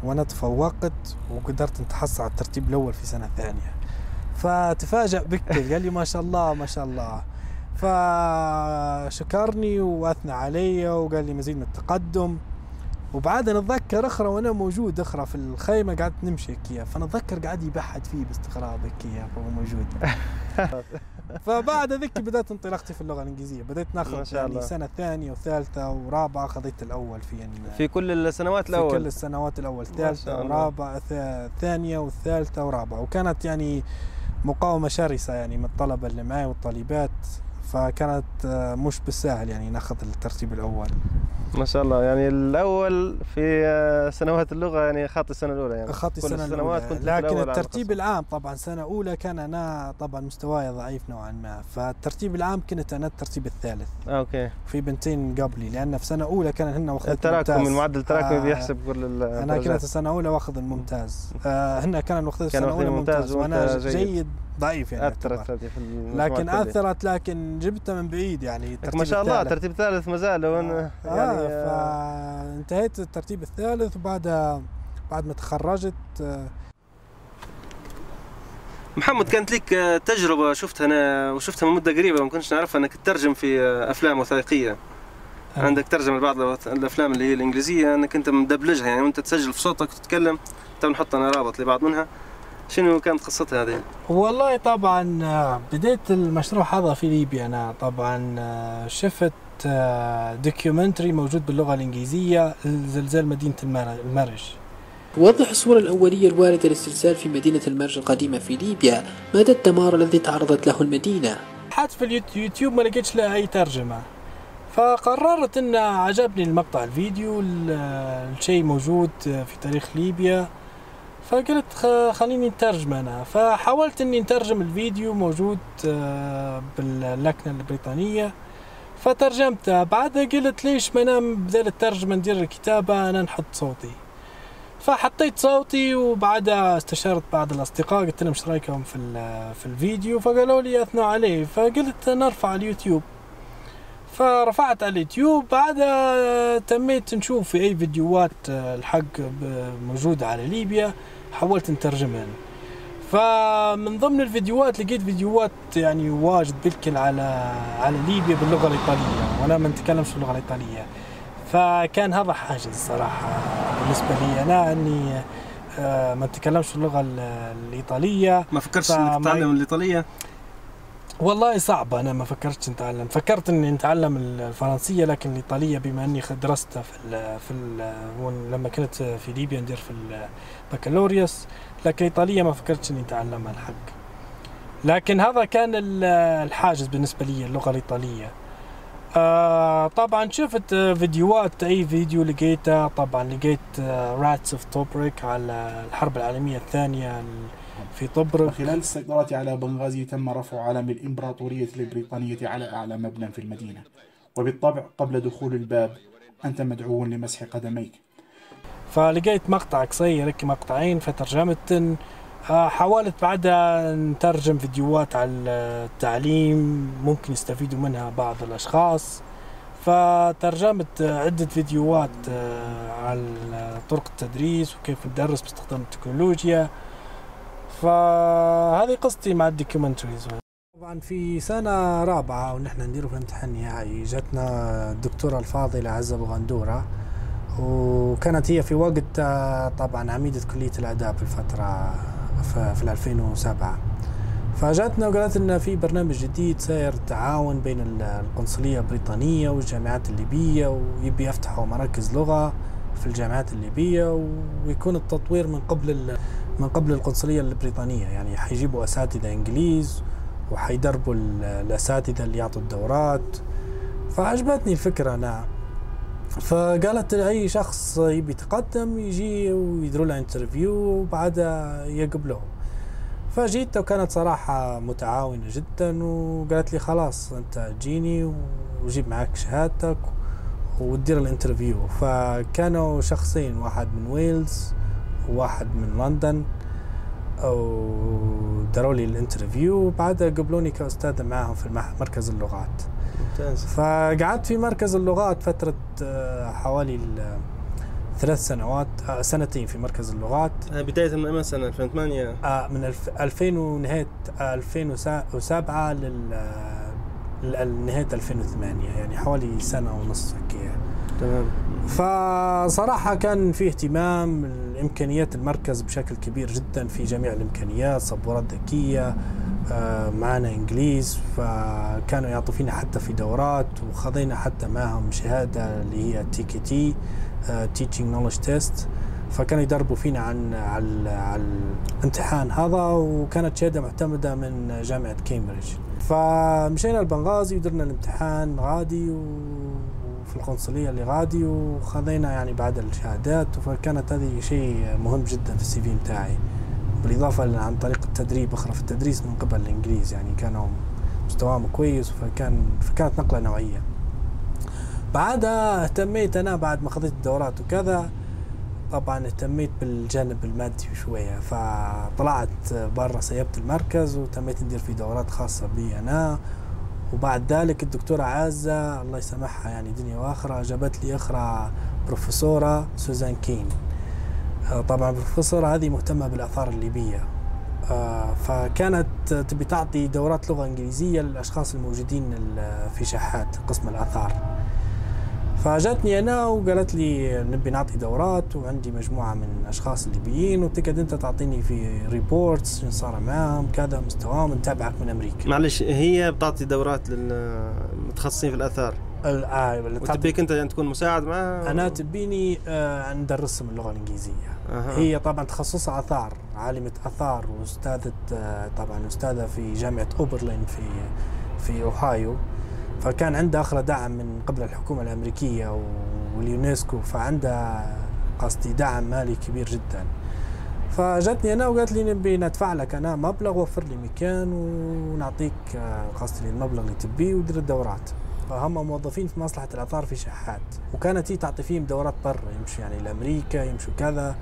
وأنا تفوقت وقدرت نتحصل على الترتيب الأول في سنة ثانية. فتفاجأ بك قال لي ما شاء الله ما شاء الله. فشكرني وأثنى علي وقال لي مزيد من التقدم. وبعدها نتذكر أخرى وأنا موجود أخرى في الخيمة قعدت نمشي هيك فنتذكر قاعد يبحث فيه باستغراب هيك وهو موجود. <laughs> فبعد ذيك بدأت انطلاقتي في اللغة الإنجليزية. بدأت ما ناخذ شاء يعني الله. سنة ثانية وثالثة ورابعة خذيت الأول في إن- في كل السنوات في كل السنوات الأول. ثالثة. ورابعة ثا- ثانية والثالثة ورابعة. وكانت يعني مقاومة شرسة يعني من الطلبة اللي معي والطالبات فكانت مش بالساهل يعني ناخذ الترتيب الأول. ما شاء الله. يعني الأول في آه، سنوات اللغة يعني خاطي السنة الأولى يعني. أخذت كل السنة السنوات الأولى. كنت لكن الترتيب. العام طبعا سنة أولى كان أنا طبعا مستواي ضعيف نوعا ما. فالترتيب العام كنت أنا الترتيب الثالث. آه okay. في بنتين قبلي. لأن في سنة أولى كان هن واخذ التراكم. المعدل التراكمي آه، بيحسب كل أنا كنت السنة الاولى واخذ الممتاز. آه هن كانوا واخذين السنة الاولى ممتاز, وأنا جيد, جيد. ضعيف يعني أثرت في لكن. أثرت لكن جبتها من بعيد يعني. ما شاء الله الثالث. ترتيب ثالث ما زال. آه, يعني آه، فانتهيت الترتيب الثالث وبعدها بعد ما تخرجت آه محمد كانت لك آه، تجربة شفتها أنا وشفتها من مدة قريبة ما كنتش نعرفها أنك تترجم في آه، أفلام وثائقية. عندك ترجمة لبعض الأفلام اللي هي الإنجليزية أنك أنت مدبلجها يعني وأنت تسجل في صوتك وتتكلم تو نحط أنا رابط لبعض منها شنو كانت قصتها هذه؟ والله طبعا بديت المشروع هذا في ليبيا أنا طبعا شفت documentary موجود باللغة الإنجليزية زلزال مدينة المر- المرج. توضح الصورة الأولية الواردة للزلزال في مدينة المرج القديمة في ليبيا. مدى الدمار الذي تعرضت له المدينة؟ حتى في اليوتيوب ما لقيتش له أي ترجمة. فقررت إن عجبني المقطع الفيديو ال- الشيء موجود في تاريخ ليبيا. فقلت خليني نترجم أنا. فحاولت إني نترجم الفيديو موجود آه، باللكنة البريطانيه فترجمته بعدها قلت ليش ما أنا بدل الترجمة ندير الكتابة أنا نحط صوتي. فحطيت صوتي وبعدها استشرت بعض الأصدقاء قلت لهم إيش رأيكم في في الفيديو؟ فقالوا لي اثنوا عليه. فقلت نرفع على اليوتيوب. فرفعت على اليوتيوب. بعدها تميت نشوف في أي فيديوهات الحق موجودة على ليبيا. حاولت نترجمها. فمن ضمن الفيديوهات لقيت فيديوهات يعني واجد بالكل على على ليبيا باللغة الإيطالية وأنا ما نتكلمش باللغة الإيطالية فكان هذا حاجز صراحة بالنسبة لي أنا أني آه، ما نتكلمش اللغة ال- الإيطالية ما فكرتش إنك تتعلم الإيطالية؟ والله صعب أنا ما فكرتش نتعلم. فكرت إني نتعلم الفرنسية لكن الإيطالية بما إني درستها في ال في ال لما كنت في ليبيا ندير في البكالوريوس لكن الإيطالية ما فكرتش إني اتعلمها الحق. لكن هذا كان ال- الحاجز بالنسبة لي اللغة الإيطالية. آه طبعا شفت فيديوهات أي فيديو لقيته طبعا لقيت Rats of Tobruk على الحرب العالمية الثانية في طبرق وخلال السيطرة على بنغازي تم رفع علم الإمبراطورية البريطانية على أعلى مبنى في المدينة. وبالطبع قبل دخول الباب أنت مدعو لمسح قدميك. فلقيت مقطع قصير مقطعين فترجمت آه، حاولت بعدها نترجم فيديوهات على التعليم ممكن يستفيدوا منها بعض الأشخاص. فترجمت عدة فيديوهات آه، على طرق التدريس وكيف ندرس باستخدام التكنولوجيا. فهذه قصتي مع الدوكيومنتريز طبعا في سنة رابعة ونحن نديروا في الامتحان النهائي جاتنا الدكتورة الفاضلة عزة بغندورة وكانت هي في وقت آه، طبعا عميدة كلية الآداب في الفترة في في 2007 فجاتنا وقالت لنا في برنامج جديد ساير تعاون بين ال- القنصلية البريطانية والجامعات الليبية ويبي يفتحوا مراكز لغة في الجامعات الليبية ويكون التطوير من قبل من قبل القنصلية البريطانية يعني حيجيبوا أساتذة إنجليز وحيدربوا ال- الأساتذة اللي يعطوا الدورات. فعجبتني الفكرة أنا. فقالت أي شخص يبي يتقدم يجي ويديروا له interview وبعدها يقبلوه. فجيت وكانت صراحة متعاونة جدا وقالت لي خلاص أنت جيني وجيب معك شهادتك وتدير ال interview. فكانوا شخصين واحد من ويلز وواحد من لندن وداروا لي الانترفيو وبعدها قبلوني كأستاذة معهم في مركز اللغات. ممتاز. فقعدت في مركز اللغات فترة آه، حوالي ال- ثلاث سنوات آه، سنتين في مركز اللغات. آه، بداية من أي سنة؟ 2008 آه، من ألف- 2000 ونهاية 2007 لل لنهاية 2008 يعني حوالي سنة ونص هيك يعني. تمام. فصراحة كان في اهتمام الإمكانيات المركز بشكل كبير جدا في جميع الإمكانيات سبورات ذكية آه، معنا إنجليز فكانوا يعطوا فينا حتى في دورات وخذينا حتى معهم شهادة اللي هي TKT Teaching Knowledge Test فكانوا يدربوا فينا عن على على الامتحان هذا وكانت شهادة معتمدة من جامعة كامبريدج. فمشينا لبنغازي ودرنا الامتحان غادي وفي القنصلية اللي غادي وخذينا يعني بعد الشهادات فكانت هذه شيء مهم جدا في ال CV بتاعي بالإضافة عن طريق التدريب أخرى في التدريس من قبل الإنجليز يعني كانوا مستواهم كويس فكان فكانت نقلة نوعية. بعدها اهتميت أنا بعد ما خذيت الدورات وكذا. طبعا اهتميت بالجانب المادي شوية فطلعت برا سيبت المركز وتميت ندير في دورات خاصة بي أنا. وبعد ذلك الدكتورة عازة الله يسامحها يعني دنيا واخرة جابت لي أخرى بروفيسورة سوزان كين. آه، طبعا البروفيسورة هذه مهتمة بالآثار الليبية. آه، فكانت تبي تعطي دورات لغة إنجليزية للأشخاص الموجودين في شحات قسم الآثار. فجاتني أنا وقالت لي نبي نعطي دورات وعندي مجموعة من أشخاص ليبيين وتقعد أنت تعطيني في reports شو صار معاهم كذا مستواهم نتابعك من أمريكا. معلش هي بتعطي دورات للمتخصصين في الآثار؟ آه وتبيك أنت يعني تكون مساعد معها أنا تبيني آه ندرسهم اللغة الإنجليزية. أه. هي طبعا تخصصها آثار عالمة آثار وأستاذة آه طبعا أستاذة في جامعة أوبرلين في في أوهايو. فكان عنده آخر دعم من قبل الحكومة الأمريكية واليونسكو فعنده قصدي دعم مالي كبير جدا. فجتني أنا وقالت لي نبي ندفع لك أنا مبلغ وفر لي مكان ونعطيك قصدي المبلغ اللي تبيه ودير الدورات. فهم موظفين في مصلحة الاثار في شحات. وكانت هي تعطي فيهم دورات برا يمشوا يعني لأمريكا يمشوا كذا.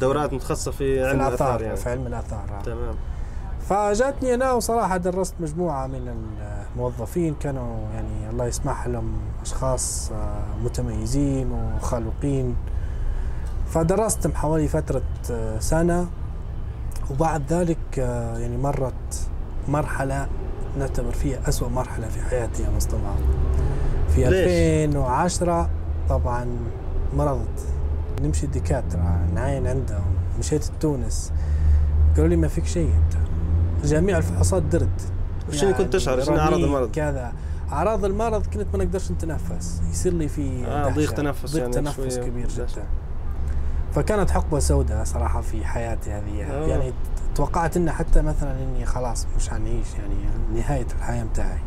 دورات متخصصة في علم الآثار يعني. في علم الآثار تمام. فجاتني أنا وصراحة درست مجموعة من الموظفين كانوا يعني الله يسمح لهم أشخاص آه، متميزين وخالقين. فدرستهم حوالي فترة آه، سنة. وبعد ذلك آه، يعني مرت مرحلة نعتبر فيها أسوأ مرحلة في حياتي يا مصطفى. في ليش؟ 2010 طبعا مرضت. نمشي الدكاترة نعاين عندهم مشيت تونس قالوا لي ما فيك شيء أنت. جميع الفحوصات درد شنو يعني كنت تشعر؟ شنو أعراض المرض؟ كذا. أعراض المرض كنت ما نقدرش نتنفس. يصير لي في آه ضيق تنفس ضيق يعني تنفس كبير جدا. فكانت حقبة سوداء صراحة في حياتي هذه. آه. يعني توقعت إنه حتى مثلا إني خلاص مش حنعيش يعني نهاية الحياة متاعي.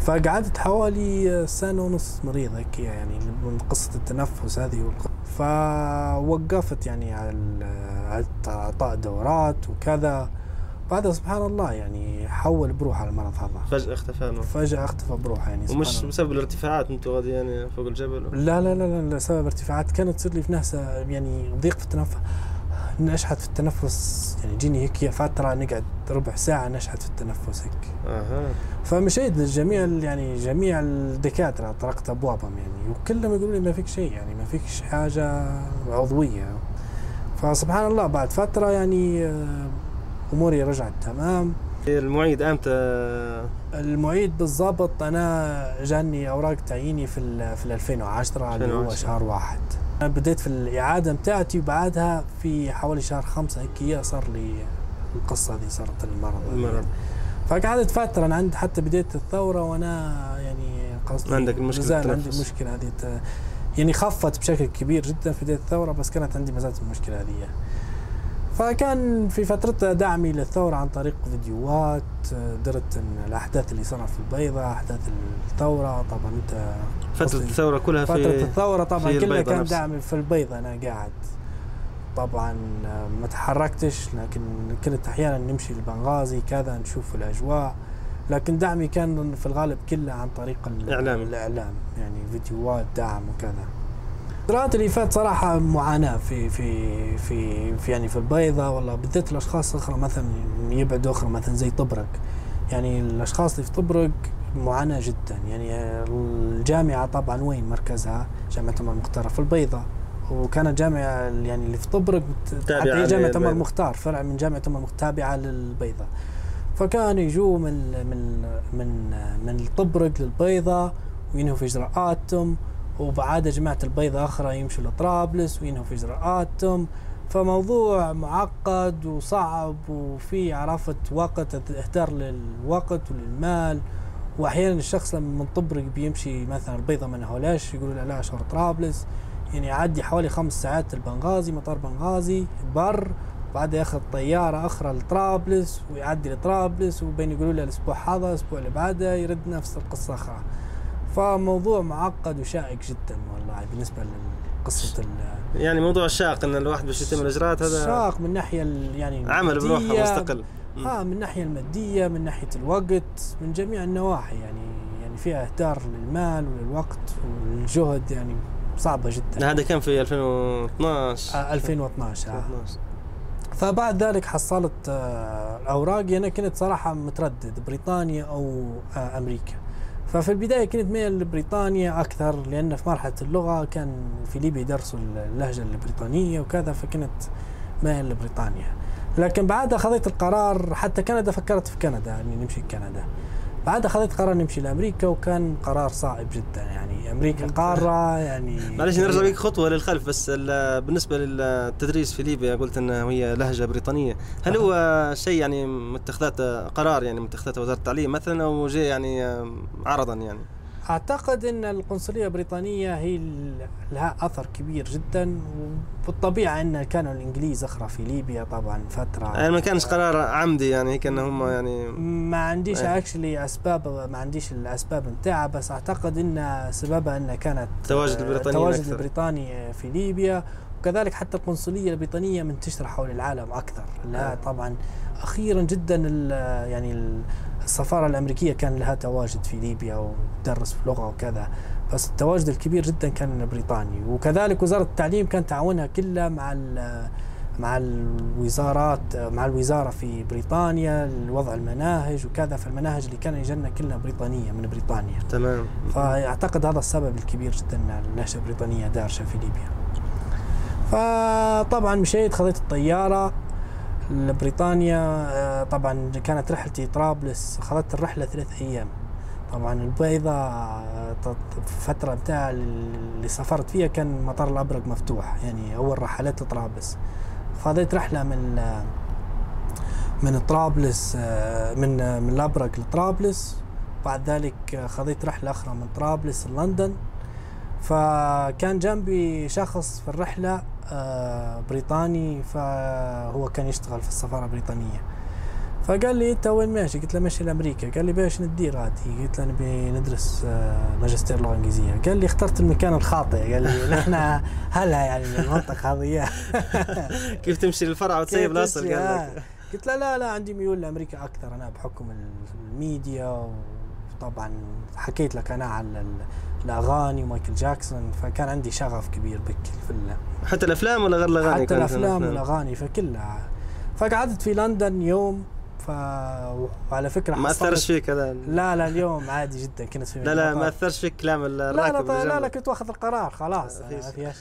فقعدت حوالي سنة ونص مريض هيك يعني من قصة التنفس هذه فوقفت يعني على اعطاء دورات وكذا. بعدها سبحان الله يعني حول بروحه على المرض هذا. فجأة اختفى فجأة اختفى بروحه يعني ومش بسبب الارتفاعات أنتم غادي يعني فوق الجبل؟ لا لا لا لا, سبب ارتفاعات. كانت تصير لي في نفسها يعني ضيق في التنفس. نشحت في التنفس يعني جيني هيك فترة نقعد ربع ساعة نشحت في التنفس هيك. أها. فمشيت للجميع يعني جميع الدكاترة طرقت أبوابهم يعني. وكلهم يقولوا لي ما فيك شيء يعني ما فيكش حاجة عضوية. فسبحان الله بعد فترة يعني آه، اموري رجعت تمام. المعيد أمتى؟ المعيد بالضبط أنا جاني أوراق تعييني في في 2010 اللي هو شهر واحد. أنا بديت في الإعادة بتاعتي وبعدها في حوالي شهر خمسة هيك صار لي القصة هذه صارت المرض. المرض. فقعدت فترة أنا عندي حتى بديت الثورة وأنا يعني قصدي عندك المشكلة عندي المشكلة هذه. يعني خفت بشكل كبير جدا في بداية الثورة بس كانت عندي ما زالت المشكلة هذه. فكان في فترتها دعمي للثورة عن طريق فيديوهات درت الأحداث اللي صارت في البيضة أحداث الثورة. طبعا أنت فترة الثورة كلها في فترة الثورة طبعا كلها كان دعمي في البيضة. أنا قاعد طبعا ما تحركتش لكن كنت أحيانا نمشي لبنغازي كذا نشوف الأجواء. لكن دعمي كان في الغالب كله عن طريق الإعلام. الإعلام يعني فيديوهات دعم وكذا. الفترات اللي فات صراحة معاناة في في في, في يعني في البيضة والله بالذات الأشخاص الأخرى مثلا يبعدوا أخرى مثلا زي طبرق. يعني الأشخاص اللي في طبرق معاناة جدا. يعني الجامعة طبعا وين مركزها؟ جامعة عمر المختار في البيضة. وكانت جامعة يعني اللي في طبرق هي جامعة عمر المختار فرع من جامعة عمر المختار تابعة للبيضة. فكانوا يجوا من من من من طبرق للبيضة وينهوا في إجراءاتهم. وبعد جماعة البيضة أخرى يمشوا لطرابلس وينهوا في إجراءاتهم فموضوع معقد وصعب وفي عرفت وقت اهدار للوقت وللمال. وأحيانا الشخص لما من طبرق بيمشي مثلا البيضة من هولاش يقولوا لا شهر طرابلس. يعني يعدي حوالي خمس ساعات البنغازي مطار بنغازي بر بعدها ياخذ طيارة أخرى لطرابلس ويعدي لطرابلس وبين يقولوا له الأسبوع هذا الأسبوع اللي بعده يرد نفس القصة أخرى فموضوع معقد وشائك جدا والله بالنسبة لقصة يعني موضوع شاق إن الواحد باش يتم الإجراءات هذا شاق من ناحية ال- يعني عمل بروحه مستقل. آه من الناحيه المادية من ناحية الوقت من جميع النواحي يعني يعني فيها إهدار للمال وللوقت والجهد يعني صعبة جدا. هذا كان في 2012 آه 2012 آه. 2012 فبعد ذلك حصلت آه أوراقي. أنا كنت صراحة متردد بريطانيا أو آه أمريكا. ففي البداية كنت ميل لبريطانيا أكثر لأن في مرحلة اللغة كان في ليبيا يدرسوا اللهجة البريطانية وكذا فكنت ميل لبريطانيا. لكن بعدها خذيت القرار حتى كندا فكرت في كندا إني نمشي كندا. بعدها خذيت قرار نمشي لأمريكا وكان قرار صعب جدا. يعني أمريكا قارة يعني معلش نرجع بيك خطوة للخلف بس ال- بالنسبة للتدريس في ليبيا قلت إنه هي لهجة بريطانية. هل هو شيء يعني متخذات قرار يعني متخذته وزارة التعليم مثلا أو جاء يعني عرضا يعني؟ أعتقد إن القنصلية البريطانية هي لها أثر كبير جدا وبالطبيعه إن كانوا الإنجليز أخرى في ليبيا طبعا فترة يعني ما كانش قرار عمدي يعني هيك ان هم يعني ما عنديش إيه. اكشلي أسباب ما عنديش الأسباب نتاعها بس أعتقد إن سببها إن كانت تواجد البريطانيين التواجد أكثر. البريطاني في ليبيا وكذلك حتى القنصلية البريطانية منتشرة حول العالم أكثر. لها طبعا أخيرا جدا ال- يعني ال- السفارة الأمريكية كان لها تواجد في ليبيا وتدرس في لغة وكذا بس التواجد الكبير جدا كان بريطاني وكذلك وزارة التعليم كان تعاونها كله مع ال- مع الوزارات مع الوزارة في بريطانيا لوضع المناهج وكذا. فالمناهج اللي كان يجينا كلها بريطانية من بريطانيا. تمام. فأعتقد هذا السبب الكبير جدا إن النهجه البريطانيه دارشه في ليبيا. فطبعا مشيت خذيت الطيارة لبريطانيا. آه، طبعا كانت رحلتي طرابلس خذت الرحلة ثلاث أيام. طبعا البيضة آه، الفترة بتاع اللي سافرت فيها كان مطار الأبرق مفتوح يعني أول رحلات لطرابلس. خذيت رحلة من آه، من طرابلس آه، من آه، من الأبرق لطرابلس. بعد ذلك آه، خذيت رحلة أخرى من طرابلس لندن. فكان جنبي شخص في الرحلة آه، بريطاني فهو كان يشتغل في السفارة البريطانية فقال لي أنت وين ماشي؟ قلت له ماشي لأمريكا، قال لي بايش ندير هذه؟ قلت له نبي ندرس آه، ماجستير لغة إنجليزية، قال لي اخترت المكان الخاطئ، قال لي <laughs> نحن هلا يعني من المنطقة هذه <laughs> كيف تمشي للفرع وتسيب الاصل؟ قال آه. لك قلت له لا لا عندي ميول لأمريكا أكثر أنا بحكم الميديا وطبعا حكيت لك أنا عن ال- الاغاني ومايكل جاكسون فكان عندي شغف كبير بك في ال- حتى الأفلام ولا غير الأغاني حتى كانت الأفلام والأغاني فكلها فقعدت في لندن يوم ف وعلى فكرة ما أثرش فيك هذا لا لا اليوم عادي جدا كنت في لا لا ما. أثرش فيك كلام لا الراكب لا لا, لا, لا جنبك. كنت واخذ القرار خلاص آه، ما فيش.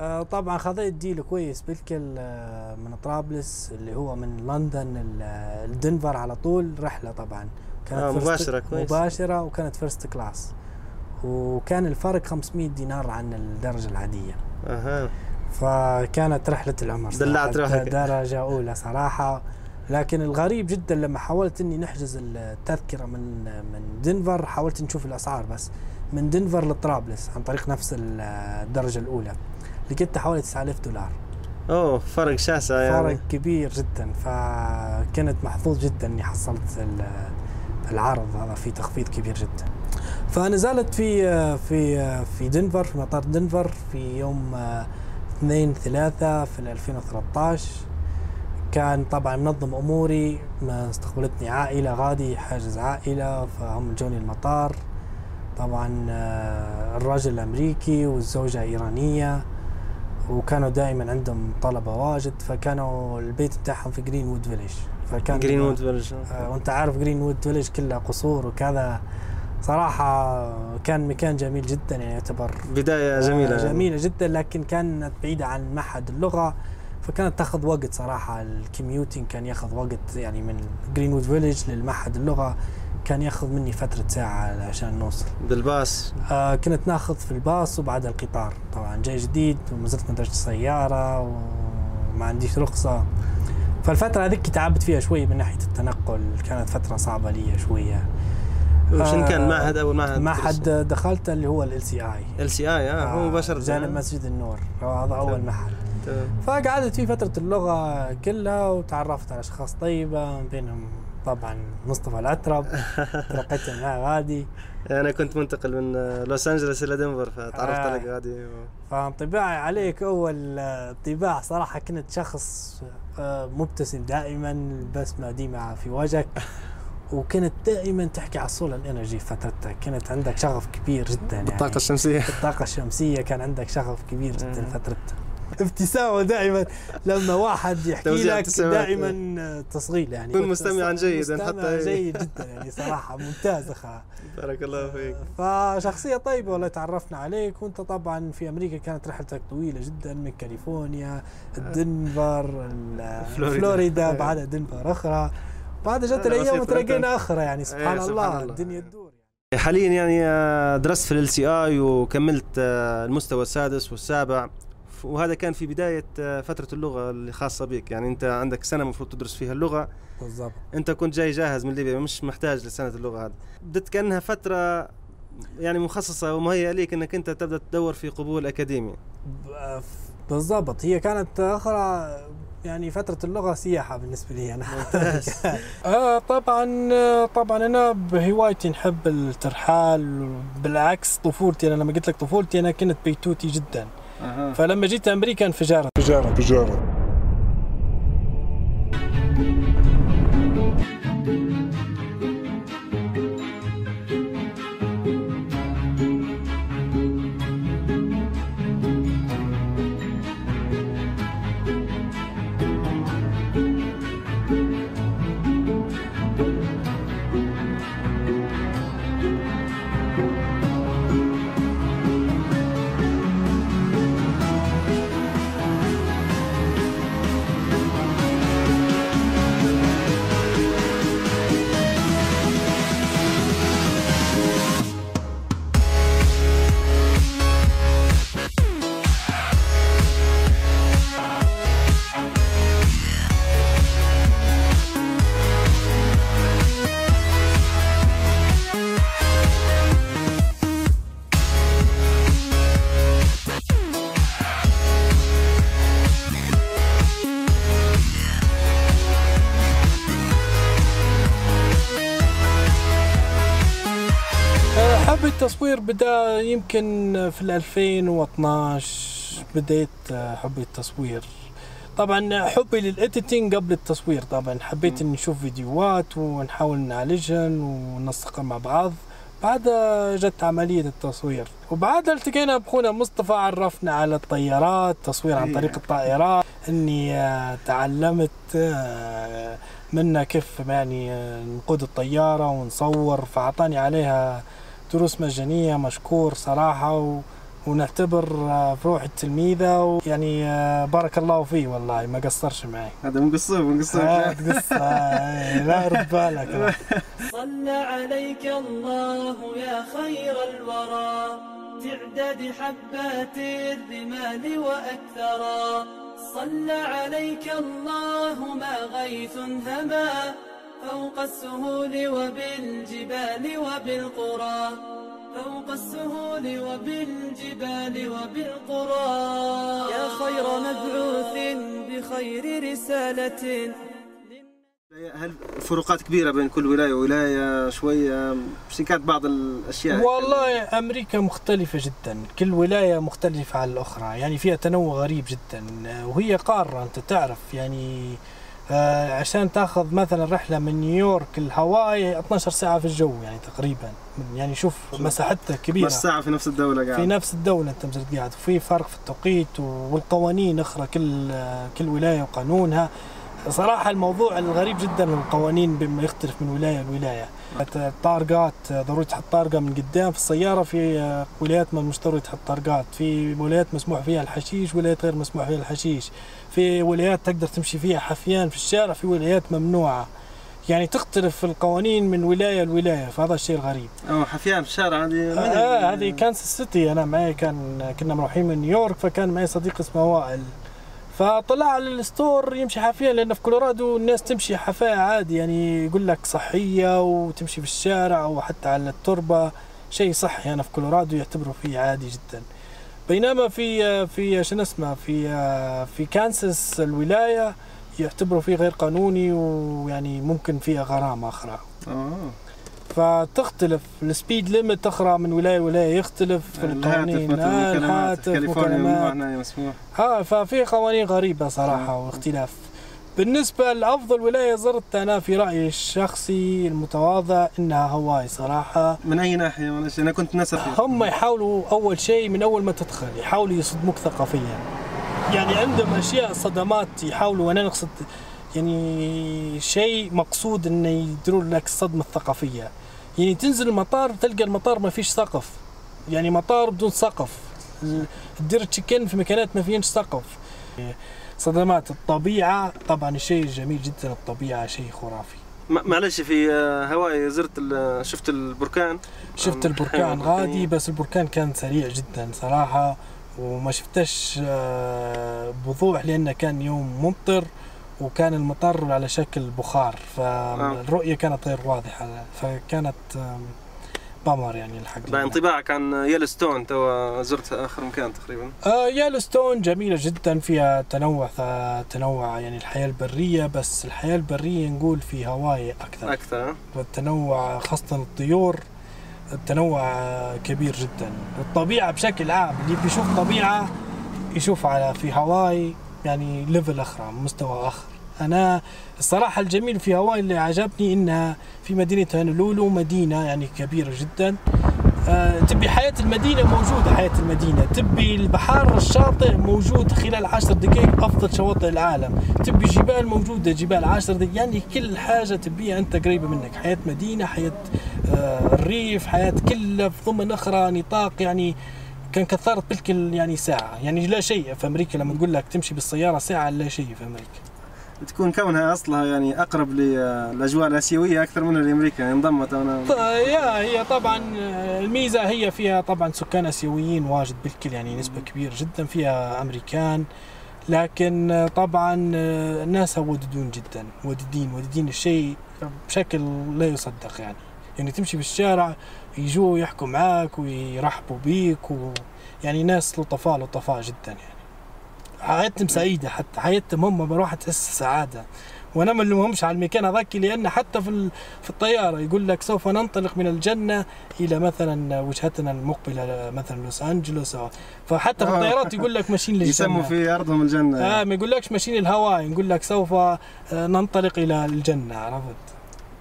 آه، طبعا خذيت deal كويس بالكل آه، من طرابلس اللي هو من لندن لدنفر على طول رحلة طبعا آه، first- مباشرة، كويس. مباشرة وكانت first class وكان الفرق 500 دينار عن الدرجة العادية. أها. فكانت رحلة العمر. دلعت روحك. درجة أولى صراحة. لكن الغريب جدا لما حاولت إني نحجز التذكرة من من دنفر حاولت نشوف الأسعار بس من دنفر لطرابلس عن طريق نفس ال- الدرجة الأولى. لقيتها حوالي 9000 دولار. أوه فرق شاسع يعني. فرق كبير جدا. فكنت محظوظ جدا إني حصلت ال- العرض. هذا في تخفيض كبير جدا. فنزلت في في في دنفر في مطار دنفر في يوم 2 3 في 2013 كان طبعا منظم أموري ما استقبلتني عائلة غادي حاجز عائلة فهم جوني المطار. طبعا آه، الرجل أمريكي والزوجة إيرانية وكانوا دائما عندهم طلبة واجد فكانوا البيت بتاعهم في Greenwood Village فكان Greenwood Village آه، وأنت عارف Greenwood Village كلها قصور وكذا. صراحة كان مكان جميل جدا يعني يعتبر جميله آه، جميلة. جدا لكن كانت بعيدة عن معهد اللغة فكانت تاخذ وقت صراحة. ال commuting كان ياخذ وقت يعني من Greenwood Village للمعهد اللغة كان ياخذ مني فترة ساعة عشان نوصل. بالباص. آه كنت ناخذ في الباص وبعدها القطار. طبعا جاي جديد وما زلت ما درجت سيارة ما عنديش رخصة. فالفترة هذيك تعبت فيها شوي من ناحية التنقل كانت فترة صعبة لي شوية. وشن كان؟ آه، معهد أول معهد معهد دخلت اللي هو ال سي اي ال سي اي آه هو مباشرة. جانب مسجد النور. هذا أول. معهد. فقعدت في فترة اللغة كلها وتعرفت على أشخاص طيبة من بينهم طبعا مصطفى الأترب. <laughs> تلقيت معاه غادي. أنا كنت منتقل من آه، لوس أنجلوس إلى دنفر فتعرفت آه. عليك غادي. فانطباعي عليك آه، انطباع صراحة كنت شخص آه، مبتسم دائما البسمة ديما في وجهك. <laughs> وكنت دائما تحكي على السولار انرجي في فترتك كانت عندك شغف كبير جدا يعني. الطاقه الشمسية. الطاقة الشمسية كان عندك شغف كبير جدا. فترتها. ابتسامة دائما. لما واحد يحكي لك ابتسامات. دائما تصغير يعني. كن مستمعاً جيداً مستمع حتى- جيد جدا يعني صراحة ممتاز أخا بارك الله فيك. فشخصية طيبة والله تعرفنا عليك. وأنت طبعا في أمريكا كانت رحلتك طويلة جدا من كاليفورنيا دنفر فلوريدا. فلوريدا أيوة. بعدها دنفر أخرى. بعد جت الأيام وتلاقينا أخرى يعني سبحان إيه، سبحان الله. الله. الدنيا تدور حاليا يعني آه، درست في ال سي اي وكملت آه، المستوى السادس والسابع. وهذا كان في بداية آه، فترة اللغة اللي خاصة بك يعني أنت عندك سنة المفروض تدرس فيها اللغة. بالضبط. أنت كنت جاي جاهز من ليبيا مش محتاج لسنة اللغة هذه. بدت كأنها فترة يعني مخصصة ومهيئة ليك أنك أنت تبدأ تدور في قبول أكاديمي. بالضبط. هي كانت أخرى يعني فترة اللغة سياحة بالنسبة لي أنا. <laughs> آه طبعا طبعا أنا بهوايتي نحب الترحال بالعكس طفولتي أنا لما قلت لك طفولتي أنا كنت بيتوتي جدا. فلما جيت أمريكا انفجرت تجارة تجارة بدا يمكن في ال 2012 بديت حبي التصوير. طبعا حبي للإديتنج قبل التصوير طبعا حبيت اني أشوف فيديوهات ونحاول نعالجهن وننسقها مع بعض. بعد جت عملية التصوير وبعد التقينا بأخونا مصطفى عرفنا على الطيارات تصوير عن إيه. طريق الطائرات إني آه، تعلمت آه، منه كيف يعني آه، نقود الطيارة ونصور فأعطاني عليها دروس مجانية مشكور صراحة و... ونعتبر آه، في روح التلميذة ويعني آه، بارك الله فيه والله ما قصرش معي. هذا مقصر مقصر آه، قصة آه، لا رد بالك. صلى عليك الله يا خير الورى تعداد حبات الرمال وأكثرا. صلى عليك الله ما غيث هما فوق السهول وبالجبال وبالقرى. فوق السهول وبالجبال وبالقرى. يا خير مبعوث بخير رسالة. هل فروقات كبيرة بين كل ولاية وولاية شوية؟ شيكات بعض الأشياء. والله أمريكا مختلفة جدا. كل ولاية مختلفة عن الأخرى. يعني فيها تنوع غريب جدا. وهي قارة أنت تعرف. يعني آه، عشان تاخذ مثلا رحلة من نيويورك لهاواي 12 ساعة في الجو يعني تقريبا. يعني شوف مساحتها كبيرة. بس ساعة في نفس الدولة قاعد. في نفس الدولة أنت مجرد قاعد. وفي فرق في التوقيت والقوانين أخرى كل كل ولاية وقانونها. صراحة الموضوع الغريب جدا القوانين بما يختلف من ولاية لولاية. الطارقات ضروري تحط طارقة من قدام. في السيارة في ولايات ما مش ضروري تحط طارقات. في ولايات مسموح فيها الحشيش ولايات غير مسموح فيها الحشيش. في ولايات تقدر تمشي فيها حفيان في الشارع في ولايات ممنوعة. يعني تختلف القوانين من ولاية لولاية فهذا الشيء الغريب. آه حفيان في الشارع هذه آه ال- هذه كانساس سيتي. أنا معي كان كنا مروحين من نيويورك فكان معي صديق اسمه وائل. فطلع على ال store يمشي حافيا لأن في كولورادو الناس تمشي حافية عادي. يعني يقول لك صحية وتمشي في الشارع أو حتى على التربة. شيء صحي هنا في كولورادو يعتبروا فيه عادي جدا. بينما في في شنو اسمه في في كانساس الولاية يعتبروا فيه غير قانوني ويعني ممكن فيها غرامة أخرى. آه. فتختلف. ال speed limit تخرى من ولاية لولاية يختلف في القوانين. الهاتف مثلا آه، مكالمات آه ففي قوانين غريبة صراحة واختلاف. بالنسبة لأفضل ولاية زرت أنا في رأيي الشخصي المتواضع إنها هواي صراحة. من أي ناحية؟ معلش أنا كنت نسى هم يحاولوا أول شيء من أول ما تدخل يحاولوا يصدموك ثقافيا. يعني عندهم أشياء صدمات يحاولوا وأنا نقصد يعني شيء مقصود إنه يدروا لك الصدمة الثقافية. يعني تنزل المطار تلقى المطار ما فيش سقف. يعني مطار بدون سقف. تدير تشيكن في مكانات ما فيهش سقف. صدمات الطبيعة. طبعا الشيء الجميل جدا الطبيعة شيء خرافي. معلش في هواي زرت شفت البركان؟ شفت البركان غادي. بس البركان كان سريع جدا صراحة وما شفتش آه، بوضوح لأنه كان يوم ممطر وكان المطر على شكل بخار فالرؤية كانت غير واضحة فكانت بمر يعني الحق بقى لله. انطباعك عن يلستون تو زرت آخر مكان تقريبا آه يالستون جميلة جدا فيها تنوع تنوع يعني الحياة البرية بس الحياة البرية نقول في هواي أكثر ها؟ والتنوع خاصة الطيور التنوع كبير جدا الطبيعة بشكل عام اللي بيشوف طبيعة يشوف على في هواي يعني level أخرى مستوى آخر أنا الصراحة الجميل في هواي اللي عجبني إنها في مدينة هونولولو مدينة يعني كبيرة جدا. آه، تبي حياة المدينة موجودة حياة المدينة. تبي البحر الشاطئ موجود خلال عشر دقائق أفضل شواطئ العالم. تبي جبال موجودة جبال عشر دقائق يعني كل حاجة تبيها أنت قريبة منك. حياة مدينة حياة آه، الريف حياة كلها في ضمن أخرى نطاق. يعني كان كثرت بالكل يعني ساعة. يعني لا شيء في أمريكا لما تقول لك تمشي بالسيارة ساعة لا شيء في أمريكا. تكون كونها أصلها يعني أقرب للاجواء الآسيوية أكثر من الامريكا يعني انضمت أنا. يا هي طبعا الميزة هي فيها طبعا سكان آسيويين واجد بالكل يعني نسبة كبيرة جدا فيها أمريكان. لكن طبعا ناسها ودودون جدا ودودين ودودين الشيء بشكل لا يصدق يعني. يعني تمشي في الشارع يجوا يحكوا معاك ويرحبوا بيك و يعني ناس لطفاء لطفاء جدا يعني. حياتهم سعيدة حتى حياتهم هم بروح تحس سعادة. وأنا ما نلومهمش على المكان هذاك لأن حتى في في الطيارة يقول لك سوف ننطلق من الجنة إلى مثلا وجهتنا المقبلة مثلا لوس أنجلوس. فحتى في آه. الطيارات يقول لك ماشيين للجنة. يسموا في أرضهم الجنة. آه ما يقولكش ماشيين الهواء نقول لك سوف آه، ننطلق إلى الجنة عرفت؟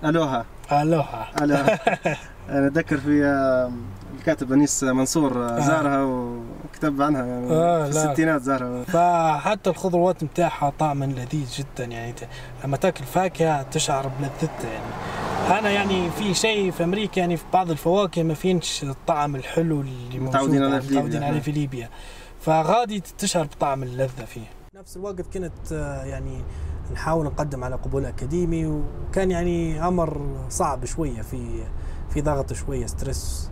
ألوها. ألوها. ألوها. <laughs> أنا أتذكر في آه، الكاتب أنيس منصور آه، آه. وكتب عنها يعني آه، في. الستينات زارها. فحتى الخضروات متاعها طعما لذيذ جدا يعني لما تاكل فاكهة تشعر بلذتها يعني. أنا يعني في شيء في أمريكا يعني في بعض الفواكه ما فينش الطعم الحلو اللي متعودين موجود عليه في متعودين ليبيا. عليه في ليبيا. فغادي تشعر بطعم اللذة فيه. نفس الوقت كنت آه، يعني نحاول نقدم على قبول أكاديمي وكان يعني أمر صعب شوية في في ضغط شوية stress.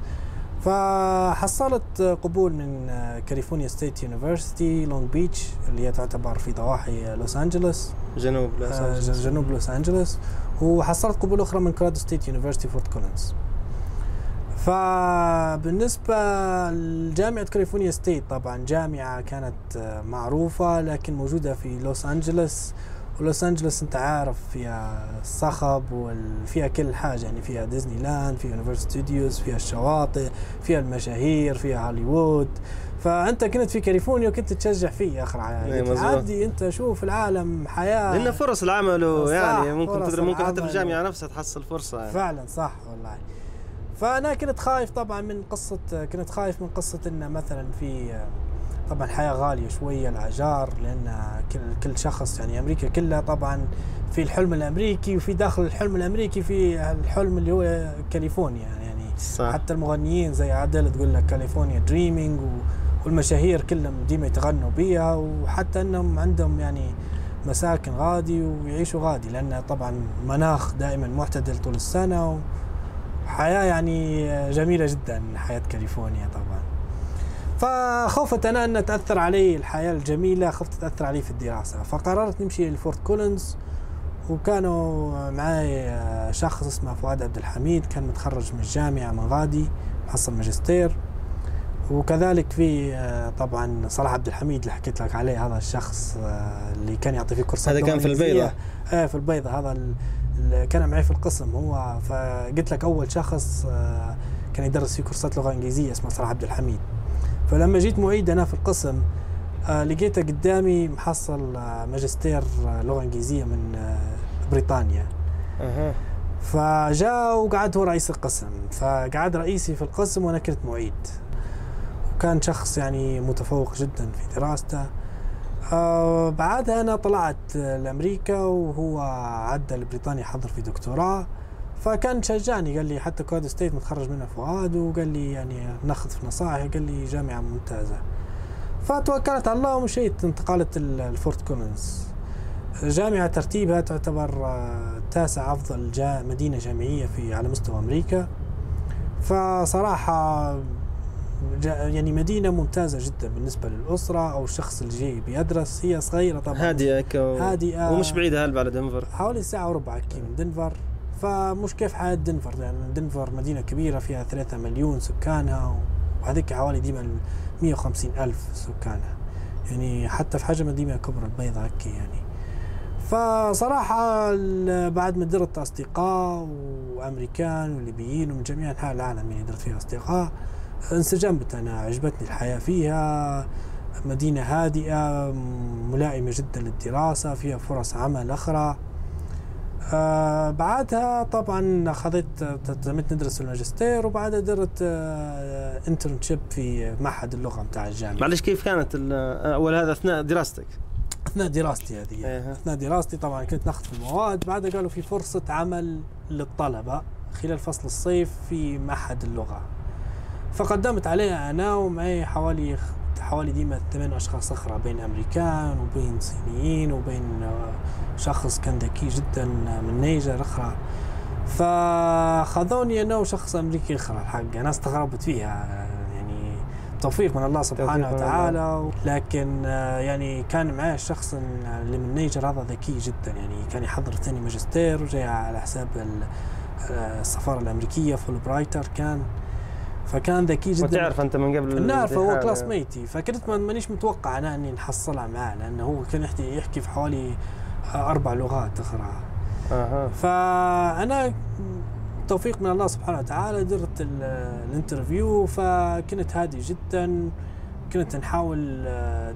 فحصلت قبول من California State University Long Beach اللي هي تعتبر في ضواحي لوس أنجلوس. جنوب لوس آه، أنجلوس. جنوب لوس أنجلوس. وحصلت قبول أخرى من Colorado State University Fort Collins. فبالنسبة لجامعة California State طبعا جامعة كانت آه، معروفة لكن موجودة في لوس أنجلوس. ولوس أنجلوس أنت عارف فيها الصخب وفيها كل حاجة يعني فيها ديزني لاند فيها Universal Studios فيها الشواطئ فيها المشاهير فيها هوليوود فأنت كنت في كاليفورنيا وكنت تشجع فيه آخر إيه، مظبوط. عادي أنت شوف العالم حياة لأن فرص العمل يعني ممكن تقدر ممكن حتى في. الجامعة نفسها تحصل فرصة يعني. فعلا صح والله فأنا كنت خايف طبعا من قصة كنت خايف من قصة إن مثلا في طبعا الحياة غالية شوية الأجار لأن كل كل شخص يعني أمريكا كلها طبعا في الحلم الأمريكي وفي داخل الحلم الأمريكي في الحلم اللي هو كاليفورنيا يعني. صح. حتى المغنيين زي Adele تقول لك California dreaming والمشاهير كلهم ديما يتغنوا بيها وحتى إنهم عندهم يعني مساكن غادي ويعيشوا غادي لأن طبعا مناخ دائما معتدل طول السنة وحياة يعني جميلة جدا حياة كاليفورنيا طبعا. فخفت أنا أن تأثر علي الحياة الجميلة خفت تأثر علي في الدراسة. فقررت نمشي لفورت كولينز وكانوا معي شخص اسمه فؤاد عبد الحميد كان متخرج من الجامعة من غادي محصل ماجستير. وكذلك في آه، طبعا صلاح عبد الحميد اللي حكيت لك عليه هذا الشخص آه، اللي كان يعطي فيه كورسات هذا كان في. البيضة. إيه في البيضة. هذا ال- اللي كان معي في القسم هو. فقلت لك أول شخص آه، كان يدرس فيه كورسات لغة إنجليزية اسمه صلاح عبد الحميد. فلما جيت معيد أنا في القسم آه، لقيته قدامي محصل آه، ماجستير آه، لغة إنجليزية من بريطانيا. فجاء وقعد هو رئيس القسم. فقعد رئيسي في القسم وأنا كنت معيد. وكان شخص يعني متفوق جدا في دراسته. آه بعدها أنا طلعت لأمريكا وهو عدى لبريطانيا حضر في دكتوراه. فكان شجعني قال لي حتى كولورادو ستيت متخرج منها فؤاد وقال لي يعني ناخذ في نصائح قال لي جامعة ممتازة. فتوكلت على الله ومشيت انتقلت لفورت كولينز جامعة ترتيبها تعتبر آه، تاسع أفضل جا مدينة جامعية في على مستوى أمريكا. فصراحة يعني مدينة ممتازة جدا بالنسبة للأسرة أو الشخص اللي جاي بيدرس. هي صغيرة طبعا. هادئة كو... هادئة. ومش بعيدة هلبة على دنفر؟ حوالي ساعة وربع أكيد من دنفر. فمش كيف حياة دنفر؟ يعني دنفر مدينة كبيرة فيها ثلاثة مليون سكانها وهذيك حوالي ديما 150 ألف سكانها. يعني حتى في حجم مدينة كبرى البيضة هكي يعني. فصراحة بعد ما درت أصدقاء وأمريكان وليبيين ومن جميع أنحاء العالم يعني درت فيها أصدقاء انسجمت أنا عجبتني الحياة فيها. مدينة هادئة ملائمة جدا للدراسة فيها فرص عمل أخرى. آه بعدها طبعا أخذت تمت ندرس الماجستير وبعدها درت آه internship في معهد اللغة متاع الجامعة معلش كيف كانت أول هذا أثناء دراستك؟ أثناء دراستي هذه إيه. أثناء دراستي طبعا كنت ناخذ في المواد بعدها قالوا في فرصة عمل للطلبة خلال فصل الصيف في معهد اللغة فقدمت عليها أنا ومعي حوالي حوالي ديما ثمان أشخاص أخرى بين أمريكان وبين صينيين وبين آه، شخص كان ذكي جدا من نيجر أخرى. فخذوني أنا وشخص أمريكي اخر الحق. أنا استغربت فيها يعني توفيق من الله سبحانه وتعالى. لكن آه، يعني كان معي الشخص اللي من نيجر هذا ذكي جدا. يعني كان يحضر ثاني ماجستير وجاي على حساب ال- آه، السفارة الأمريكية Fulbrighter كان. فكان ذكي جدا. وتعرف أنت من قبل نعرف هو. classmate ي فكنت ما- مانيش متوقع أنا إني نحصلها معاه لأنه هو كان يحكي يحكي في حوالي آه، أربع لغات أخرى أها. فأنا توفيق من الله سبحانه وتعالى درت ال- ال interview فكنت هادي جدا. كنت نحاول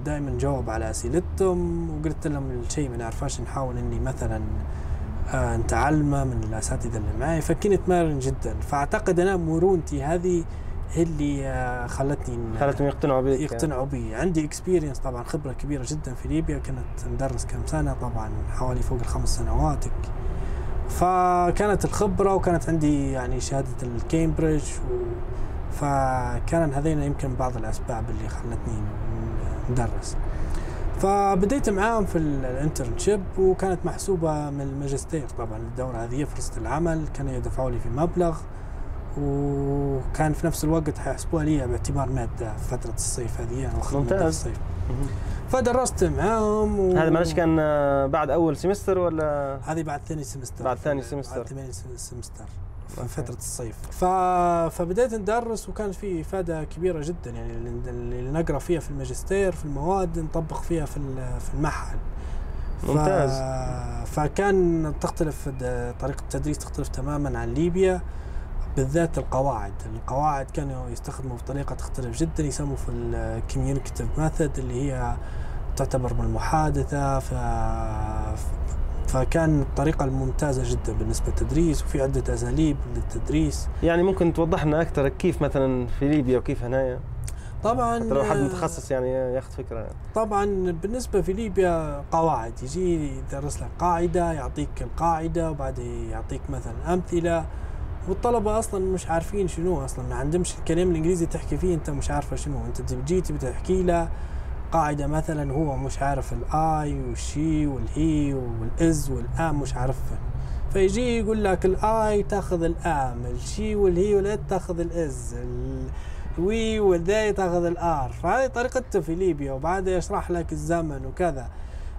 دائما نجاوب على أسئلتهم وقلت لهم الشيء ما نعرفاش نحاول إني مثلا نتعلمه من الأساتذة اللي معي فكنت مرن جدا. فأعتقد أنا مرونتي هذه هي اللي آه، خلتني خلتهم يقتنعوا بك يقتنعوا بي. عندي experience طبعا خبرة كبيرة جدا في ليبيا. كنت ندرس كم سنة؟ طبعا حوالي فوق الخمس سنوات فكانت الخبرة وكانت عندي يعني شهادة الكامبريدج و فكان هذين يمكن بعض الأسباب اللي خلتني ندرس فبديت معاهم في ال- ال internship وكانت محسوبة من الماجستير. طبعا الدورة هذه فرصة العمل كانوا يدفعوا لي في مبلغ وكان في نفس الوقت حيحسبوها لي باعتبار مادة في فترة الصيف هذه يعني واخذ مادة ممتاز. الصيف. فدرست معاهم و... هذا معلش كان آه، بعد أول semester ولا؟ هذه بعد ثاني semester. بعد ثاني semester. بعد ثاني semester. فترة الصيف. فبديت ندرس وكان في إفادة كبيرة جدا يعني اللي- نقرأ فيها في الماجستير في المواد نطبق فيها في في المعهد. ممتاز. فكان تختلف طريقة التدريس تختلف تماما عن ليبيا بالذات القواعد القواعد كانوا يستخدموا بطريقة تختلف جدا يسموا في ال communicative method اللي هي تعتبر من المحادثة ف... فكان الطريقة الممتازة جدا بالنسبة للتدريس وفي عدة أساليب للتدريس. يعني ممكن توضح لنا أكثر كيف مثلا في ليبيا وكيف هنايا؟ طبعا حتى لو حد آه، متخصص يعني ياخذ فكرة طبعا بالنسبة في ليبيا قواعد يجي يدرس لك قاعدة يعطيك القاعدة وبعدين يعطيك مثلا أمثلة. والطلبة أصلا مش عارفين شنو أصلا ما عندهمش الكلام الإنجليزي تحكي فيه أنت مش عارفة شنو. أنت تجي تبي تحكي له قاعدة مثلا هو مش عارف الآي والشي والهي والإز والآم مش عارفها. فيجي يقول لك الآي تاخذ الآم الشي والهي والإد تاخذ الإز ال- الوي والذي تاخذ الار فهذه طريقته في ليبيا وبعدها يشرح لك الزمن وكذا.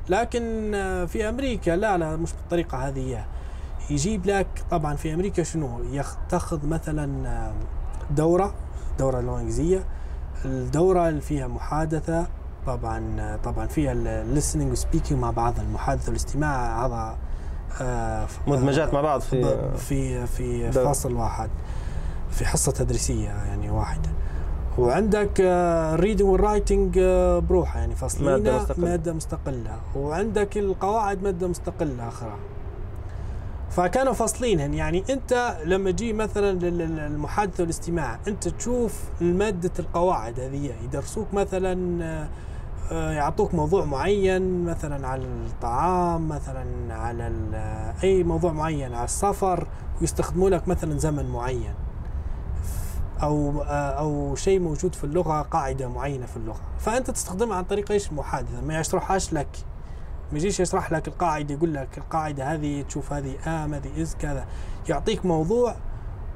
لكن آه، في أمريكا لا لا مش بالطريقة هذه. يجيب لك طبعا في أمريكا شنو؟ تاخذ مثلا آه، دورة لغه انجليزيه الدورة اللي فيها محادثة طبعا آه، طبعا فيها ال listening و speaking مع بعض المحادثة والاستماع هذا آه، مدمجات مع بعض في في في. فصل واحد في حصة تدريسية يعني واحدة وعندك ال reading وال writing بروحها يعني فصلين مادة مستقلة. مادة مستقلة وعندك القواعد مادة مستقلة أخرى فكانوا فاصلينهن يعني أنت لما تجي مثلا لل- لل- المحادثه والاستماع أنت تشوف مادة القواعد هذه يدرسوك مثلا آه، آه، يعطوك موضوع معين مثلا على الطعام مثلا على آه، أي موضوع معين على السفر ويستخدموا لك مثلا زمن معين. أو آه، أو شيء موجود في اللغة قاعدة معينة في اللغة. فأنت تستخدمها عن طريق إيش؟ المحادثه ما يشرحهاش لك. ما يجيش يشرح لك القاعدة يقول لك القاعدة هذه تشوف هذه آم هذه إز كذا. يعطيك موضوع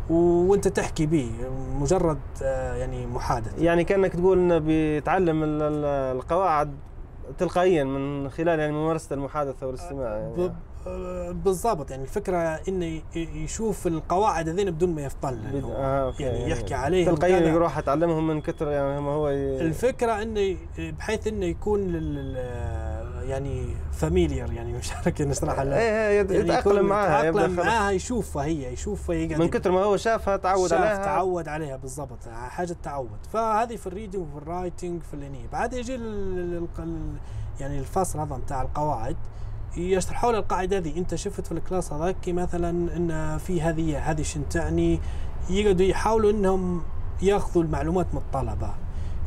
وانت تحكي به مجرد آه، يعني محادثة يعني كأنك تقول إنه بيتعلم ال- ال- القواعد تلقائيا من خلال يعني ممارسة المحادثة والاستماع يعني ب- آه، بالضبط يعني الفكرة إنه يشوف القواعد هذين بدون ما يفطن بد- هو. آه،. يعني يحكي عليهم تلقائيا. يروح اتعلمهم من كثر يعني ما هو ي... الفكرة إنه بحيث إنه يكون لل يعني familiar يعني مش عارف كيف نشرحها لا. إيه إيه، يعني يتأقلم معاها خلاص. معاها يشوفها هي يشوفها يقعد من كثر ما هو شافها تعود شاف عليها. تعود عليها بالضبط. حاجة تعود. فهذه في ال reading وفي ال writing في الاني بعد يجي ال- يعني الفصل هذا بتاع القواعد يشرحوا لك القاعدة هذه. أنت شفت في ال class هذاك مثلا إن في هذه هذه شن تعني؟ يقعدوا يحاولوا إنهم يأخذوا المعلومات من الطلبة.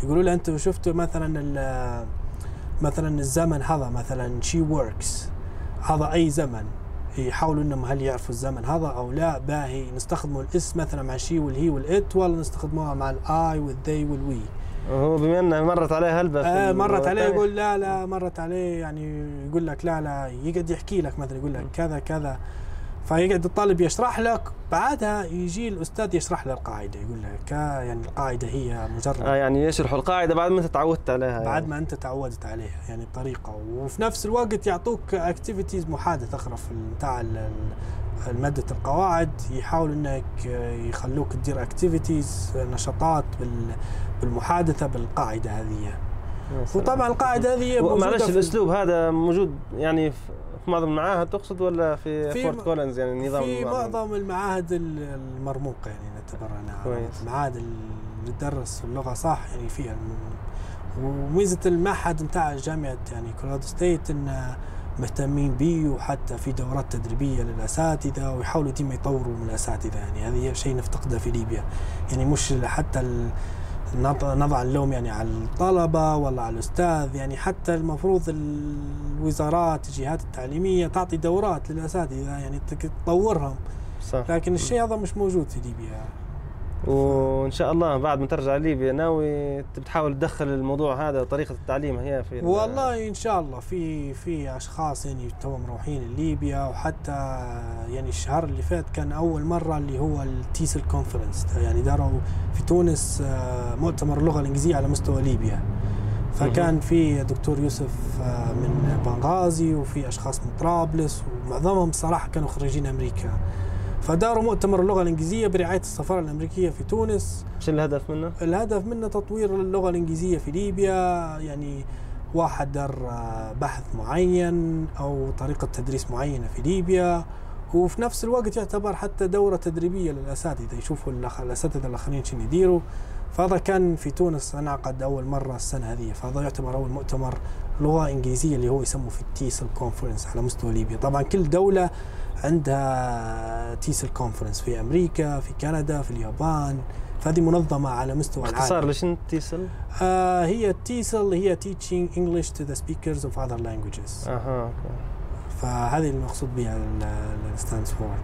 يقولوا له أنتم شفتوا مثلا مثلا الزمن هذا مثلا she works هذا أي زمن. يحاولوا إنهم هل يعرفوا الزمن هذا أو لا. باهي نستخدموا ال s مثلا مع she وال he وال it ولا نستخدموها مع ال I وال they وال we هو بما إنه مرت عليه هلبة آه مرت عليه. يقول لا لا مرت عليه يعني يقول لك لا لا يقعد يحكي لك مثلا يقول لك كذا كذا. فيقعد الطالب يشرح لك بعدها يجي الأستاذ يشرح له القاعدة يقول لك آه يعني القاعدة هي مجرد آه يعني يشرحوا القاعدة بعد ما انت تعودت عليها بعد يعني. ما انت تعودت عليها يعني الطريقة وفي نفس الوقت يعطوك activities محادثه أخرى في بتاع مادة القواعد يحاولوا إنك يخلوك تدير activities نشاطات بال- بالمحادثة بالقاعدة هذه. وطبعا القاعدة هذه معلش الأسلوب هذا موجود يعني في معظم المعاهد تقصد ولا في, في فورت كولنز يعني النظام في؟ معظم المعاهد ال- المرموقة يعني نعتبرها أنا كويس. المعاهد اللي تدرس اللغة صح يعني فيها. وميزة المعهد بتاع جامعة يعني كولورادو ستيت انه مهتمين به وحتى في دورات تدريبية للأساتذة ويحاولوا ديما يطوروا من الأساتذة يعني. هذه شيء نفتقده في ليبيا. يعني مش حتى نضع اللوم يعني على الطلبة ولا على الأستاذ يعني حتى المفروض الوزارات الجهات التعليمية تعطي دورات للأساتذة يعني تطورهم. صح. لكن الشيء هذا مش موجود في ليبيا. وإن شاء الله بعد ما ترجع ليبيا ناوي بتحاول تدخل الموضوع هذا طريقه التعليم هي في ال- والله إن شاء الله. في في أشخاص يعني توهم مروحين ليبيا وحتى يعني الشهر اللي فات كان أول مرة اللي هو ال TESOL conference يعني داروا في تونس آه، مؤتمر اللغة الإنجليزية على مستوى ليبيا. فكان في دكتور يوسف آه، من بنغازي وفي أشخاص من طرابلس ومعظمهم صراحة كانوا خريجين أمريكا. فداروا مؤتمر اللغة الإنجليزية برعاية السفارة الأمريكية في تونس. إيش الهدف منه؟ الهدف منه تطوير اللغة الإنجليزية في ليبيا يعني واحد دار آه، بحث معين أو طريقة تدريس معينة في ليبيا. وفي نفس الوقت يعتبر حتى دورة تدريبية للأساتذة يشوفوا الأساتذة الآخرين شنو يديروا. فهذا كان في تونس انعقد أول مرة السنة هذه. فهذا يعتبر أول مؤتمر لغة إنجليزية اللي هو يسموه في ال TESOL conference على مستوى ليبيا. طبعا كل دولة عندها TESOL conference في أمريكا في كندا في اليابان. فهذه منظمة على مستوى اختصار العالم ليش TESOL؟ آه هي TESOL هي teaching English to the speakers of other languages. أها okay. فهذه المقصود بها ال stands for.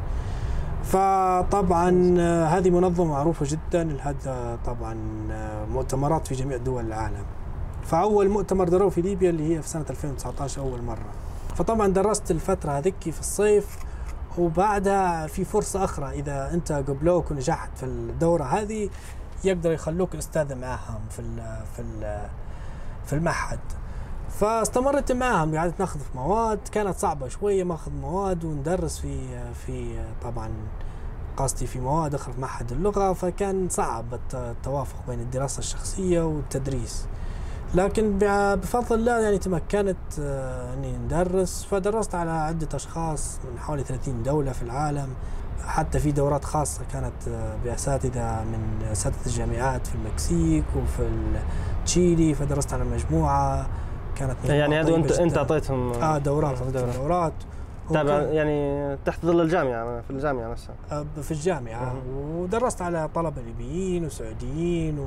فطبعا آه، هذه منظمة معروفة جدا. لها طبعا آه، مؤتمرات في جميع دول العالم. فأول مؤتمر دروه في ليبيا اللي هي في سنة 2019 أول مرة. فطبعا درست الفترة هذيك في الصيف. وبعدها في فرصة أخرى إذا أنت قبلوك ونجحت في الدورة هذه يقدروا يخلوك أستاذ معاهم في ال في ال في المعهد. فاستمرت معاهم قعدت ناخذ في مواد كانت صعبة شوية ماخذ مواد وندرس في في طبعا قصدي في مواد أخرى في معهد اللغة فكان صعب الت- التوافق بين الدراسة الشخصية والتدريس. لكن بفضل الله يعني تمكنت آه، إني ندرس فدرست على عدة أشخاص من حوالي 30 دولة في العالم حتى في دورات خاصة كانت آه، بأساتذة من أساتذة الجامعات في المكسيك وفي تشيلي فدرست على مجموعة كانت يعني هذا انت أنت. أعطيتهم آه دورات دورات. دورات. تابع يعني تحت ظل الجامعة في الجامعة نفسها آه، في الجامعة مهم. ودرست على طلبة ليبيين وسعوديين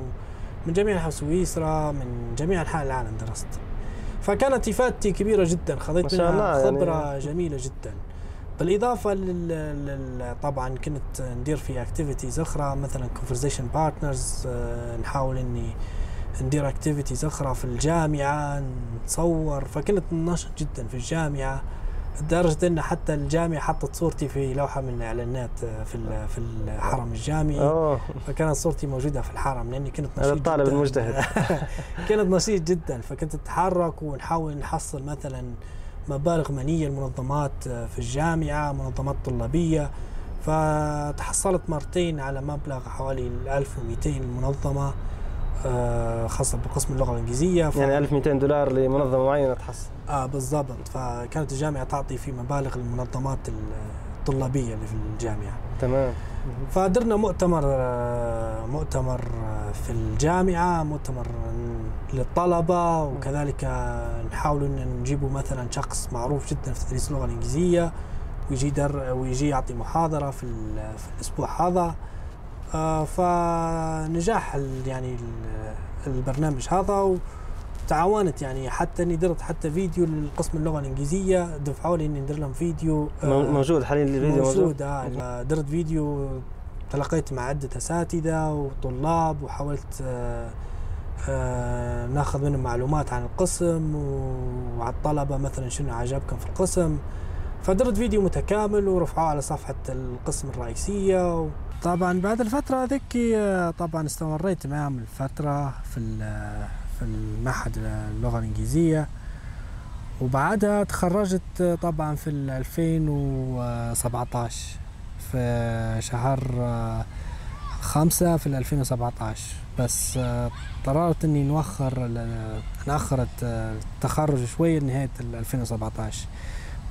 ومن جميع أنحاء سويسرا من جميع أنحاء العالم درست. فكانت إفادتي كبيرة جدا خذيت منها يعني- خبرة جميلة جدا. بالإضافة لل... لل... طبعا كنت ندير في activities أخرى مثلا conversation partners نحاول إني ندير activities أخرى في الجامعة نصور. فكنت نشط جدا في الجامعة. لدرجة إن حتى الجامعة حطت صورتي في لوحة من الاعلانات آه، في في الحرم الجامعي. أوه. فكانت صورتي موجودة في الحرم لأني كنت نشيط الطالب. المجتهد. <laughs> كنت نشيط جدا فكنت أتحرك ونحاول نحصل مثلا مبالغ مالية لمنظمات آه، في الجامعة منظمات طلابية. فتحصلت مرتين على مبلغ حوالي 1200 منظمة آه، خاصة بقسم اللغة الإنجليزية. ف- يعني 1200 دولار لمنظمة معينة تحصل. آه بالضبط. فكانت الجامعة تعطي في مبالغ للمنظمات الطلابية اللي في الجامعة. تمام. فدرنا مؤتمر آه، مؤتمر آه، في الجامعة مؤتمر للطلبة وكذلك نحاول إن نجيبوا مثلا شخص معروف جدا في تدريس اللغة الإنجليزية ويجي در ويجي يعطي محاضرة في, في الأسبوع هذا. فنجاح ال- يعني ال- البرنامج هذا وتعاونت يعني حتى اني درت حتى فيديو لقسم اللغة الإنجليزية دفعوا لي إني ندير لهم فيديو. آه، مو- موجود حاليا الفيديو موجود؟ موجود آه درت فيديو تلقيت مع عدة أساتذة وطلاب وحاولت آه آه ناخذ منهم معلومات عن القسم وعن الطلبة مثلا شنو عجبكم في القسم. فدرت فيديو متكامل ورفعوه على صفحة القسم الرئيسية طبعا بعد الفترة ذيك طبعا استمريت معهم الفترة في في المعهد اللغة الإنجليزية. وبعدها تخرجت طبعا في ال 2017 في شهر خمسة في ال 2017 بس قررت إني نوخر ال- نأخر الت- التخرج شوية لنهاية ال 2017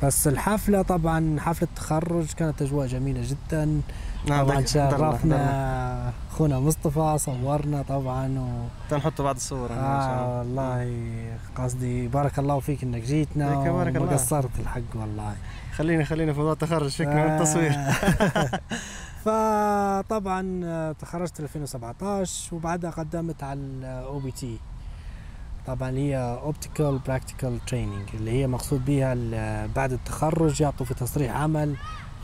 بس الحفلة طبعا حفلة التخرج كانت أجواء جميلة جدا. طبعا حضرنا- حضرنا. شرفنا أخونا مصطفى صورنا طبعا و... تنحط بعض الصور. آه والله قصدي بارك الله فيك إنك جيتنا بارك الله. قصرت الحق والله خليني خليني في موضوع التخرج فكنا من التصوير آه. <laughs> فطبعا آه، تخرجت 2017 وبعدها قدمت على ال OPT طبعا هي optional practical training اللي هي مقصود بها بعد التخرج يعطوا في تصريح عمل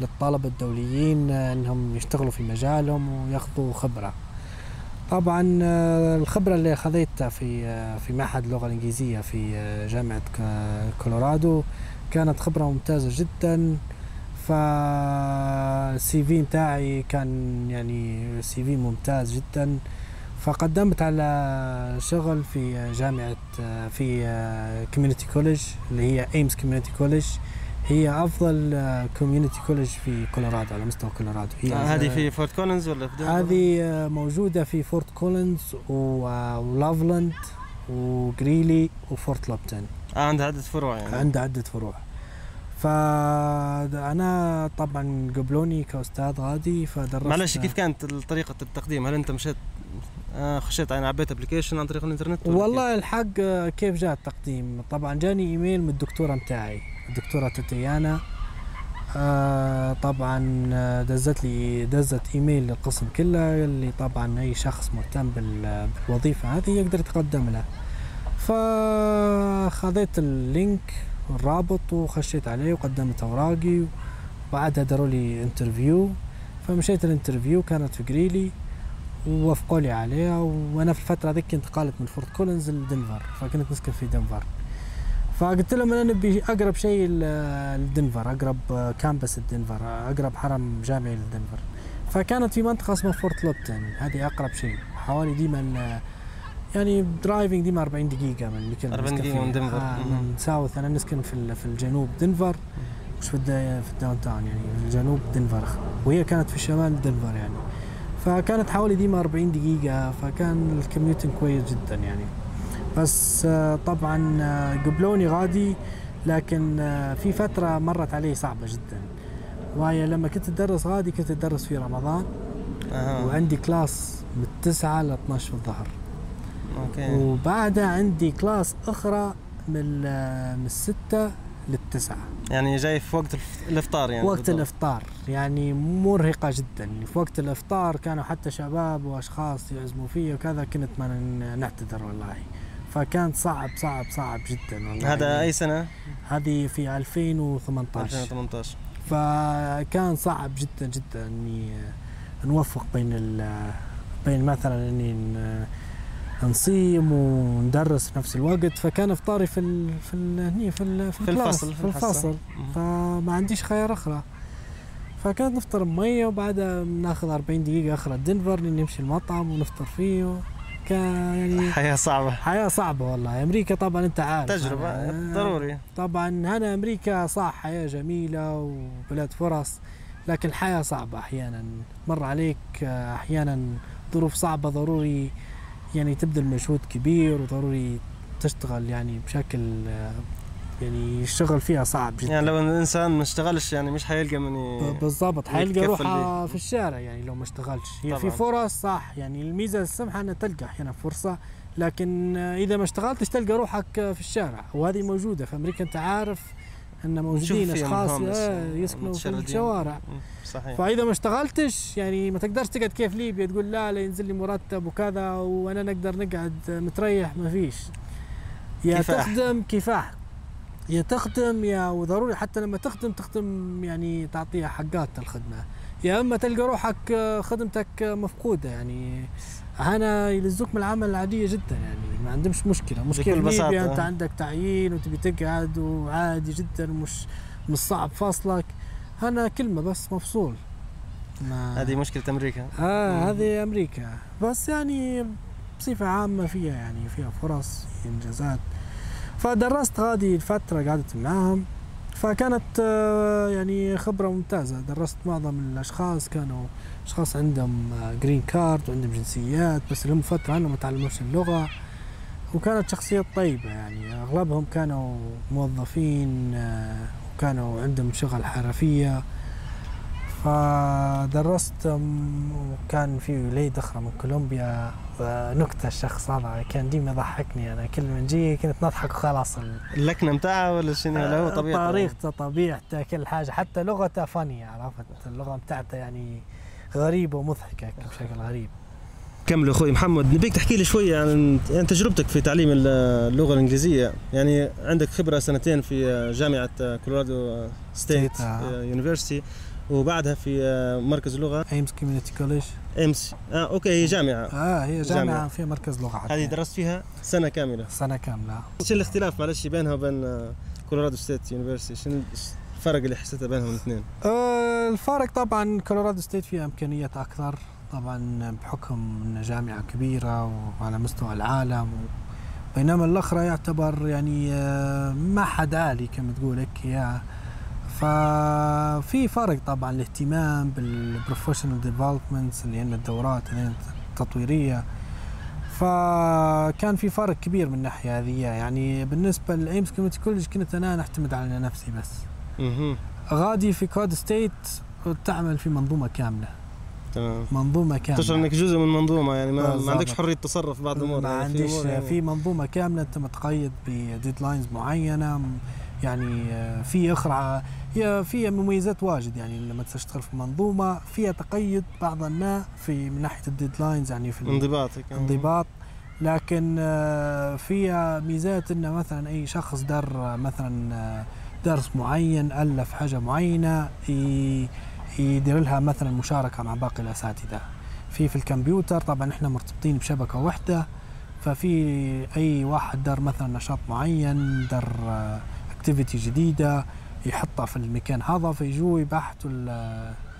للطلبة الدوليين آه، إنهم يشتغلوا في مجالهم وياخذوا خبرة. طبعا آه، الخبرة اللي أخذتها في آه، في معهد اللغة الإنجليزية في جامعة كولورادو كانت خبرة ممتازة جدا. فال CV بتاعي كان يعني CV ممتاز جدا. فقدمت على شغل في جامعة في community college اللي هي Aims Community College هي أفضل community college في كولورادو على مستوى كولورادو. هي آه، هذه في فورت كولينز ولا في؟ هذه موجودة في فورت كولينز ولوفلاند وجريلي وفورت لوبتون آه عندها عدة فروع يعني. عنده عدة فروع. فأنا طبعا قبلوني كأستاذ غادي فدرست معلش كيف كانت طريقة التقديم؟ هل أنت مشيت آه خشيت يعني عبيت application عن طريق الإنترنت ولا كيف؟ والله الحق آه، كيف جاء التقديم؟ طبعا جاني إيميل من الدكتورة متاعي. الدكتورة تاتيانا آه طبعا آه، دزت لي دزت إيميل للقسم كله اللي طبعا أي شخص مهتم بال- بالوظيفة هذه يقدر يتقدم لها فخذيت ال link الرابط وخشيت عليه وقدمت أوراقي وبعدها داروا لي interview. فمشيت ال interview كانت في جريلي ووافقوا لي عليها. وأنا في الفترة ذيك انتقلت من فورت كولينز لدنفر فكنت نسكن في دنفر. فقلت لهم أنا نبي أقرب شيء لدنفر أقرب campus لدنفر أقرب حرم جامعي لدنفر فكانت في منطقة اسمها فورت لوبتون هذه أقرب شيء حوالي ديما يعني driving ديما 40 دقيقة من اللي 40 نسكن دقيقة فيه. من دنفر. آه. من south أنا نسكن في في الجنوب دنفر مش في في ال downtown يعني في الجنوب دنفر وهي كانت في الشمال دنفر يعني فكانت حوالي ديما 40 دقيقة فكان ال commuting كويس جدا يعني بس آه، طبعا آه، قبلوني غادي لكن آه، في فترة مرت علي صعبة جدا. وهي لما كنت أدرس غادي كنت أدرس في رمضان. أها. وعندي class من 9 ل 12 في الظهر. okay. وبعدها عندي class أخرى من من الستة للتسعة يعني جاي في وقت الإفطار يعني وقت بالضبط. الإفطار. يعني مرهقة جدا. في وقت الإفطار كانوا حتى شباب وأشخاص يعزموا فيا وكذا كنت ما نعتذر والله. فكان صعب صعب صعب جدا والله. هذا يعني أي سنة؟ هذه في 2018 2018 فكان صعب جدا جدا إني نوفق بين بين مثلا إني نصيم وندرس في نفس الوقت. فكان إفطاري في ال في ال هني في ال في, في الفصل، في. الفصل. فما عنديش خيار أخرى. فكانت نفطر بمية وبعدها ناخذ 40 دقيقة أخرى. دنفر نمشي المطعم ونفطر فيه. يعني حياة صعبة. حياة صعبة والله. أمريكا طبعا أنت عارف. تجربة أنا- ضروري. طبعا هنا أمريكا صح حياة جميلة وبلاد فرص لكن الحياة صعبة أحيانا. مر عليك آه، أحيانا ظروف صعبة ضروري يعني تبذل مجهود كبير وضروري تشتغل يعني بشكل آه، يعني الشغل فيها صعب جدا يعني لو الإنسان ما اشتغلش يعني مش حيلقى من ي- بالضبط حيلقى روحه. في الشارع يعني لو ما اشتغلش هي في طبعاً. فرص صح يعني الميزة السمحة إنها تلقى أحيانا فرصة لكن إذا ما اشتغلتش تلقى روحك في الشارع وهذه موجودة في أمريكا أنت عارف إن موجودين أشخاص آه، يسكنوا في. الشوارع صحيح فإذا ما اشتغلتش يعني ما تقدرش تقعد كيف ليبيا تقول لا لا ينزل لي مرتب وكذا وأنا نقدر نقعد متريح ما فيش يا كفاح. تخدم كفاح يا تخدم يا وضروري حتى لما تخدم تخدم يعني تعطيها حقات الخدمة. يا أما تلقى روحك آه، خدمتك آه، مفقودة. يعني هنا يلزوك من العمل العادية جدا يعني ما عندهمش مشكلة. مشكله ليبيا بساطة. أنت عندك تعيين وتبي تقعد وعادي جدا ومش مش صعب فصلك هنا كلمه بس مفصول. ما هذه مشكلة أمريكا. آه هذه أمريكا. بس يعني بصفة عامة فيها يعني فيها فرص في إنجازات. فدرست غادي الفترة قعدت معاهم. فكانت آه، يعني خبرة ممتازة. درست معظم الأشخاص كانوا أشخاص عندهم جرين كارد وعندهم جنسيات بس لهم فترة أنهم ما تعلموش اللغة. وكانت شخصيات طيبة يعني. أغلبهم كانوا موظفين آه، وكانوا عندهم شغل حرفية. فدرست أم، وكان في وليد أخرى من كولومبيا. نكتة الشخص هذا كان ديما يضحكني. أنا كل ما نجي كنت نضحك وخلاص. ال- اللكنة متاعها ولا شنو؟ ولا هو طبيعته. طريقته طبيعته كل حاجة. حتى لغته فنية عرفت؟ اللغة بتاعته يعني غريبة ومضحكة بشكل غريب. كمل أخوي محمد. نبيك تحكي لي شوية عن يعني تجربتك في تعليم اللغة الإنجليزية. يعني عندك خبرة سنتين في جامعة كولورادو State آه. University. وبعدها في مركز اللغة Aims Community College. Aims آه okay هي جامعة. آه هي جامعة, جامعة. فيها مركز لغة حتى. هذه درست فيها سنة كاملة. سنة كاملة. إيش الاختلاف معلش بينها وبين آه، Colorado State University شنو الفرق اللي حسيته بينهم الاثنين؟ آه، الفارق طبعا Colorado State فيها إمكانيات أكثر طبعا بحكم إنها جامعة كبيرة وعلى مستوى العالم و... بينما الأخرى يعتبر يعني آه، معهد عالي كما تقول هيك يا ففي فرق طبعا الاهتمام بال professional developments اللي هن الدورات التطويرية. فكان في فرق كبير من الناحيه هذه. يعني بالنسبة لل Aims Community College كنت أنا نعتمد على نفسي بس. غادي في كولورادو ستيت تعمل في منظومة كاملة. تمام. منظومة كاملة. تشعر إنك جزء من منظومة يعني ما, ما. عندكش حرية تصرف بعض الأمور ما يعني عنديش أمور يعني. في منظومة كاملة انت متقيد ب deadlines معينة. يعني في أخرى هي فيها مميزات واجد يعني لما تشتغل في منظومة فيها تقيد بعضا ما في من ناحية الديدلاينز يعني في انضباطك انضباط. لكن آه، فيها ميزات إنه مثلا أي شخص دار آه، مثلا آه، درس معين ألف حاجة معينة يدير لها مثلا مشاركة مع باقي الأساتذة. في في الكمبيوتر طبعا إحنا مرتبطين بشبكة واحدة ففي أي واحد دار مثلا نشاط معين دار اكتيفيتي جديدة يحطها في المكان هذا فيجوا يبحثوا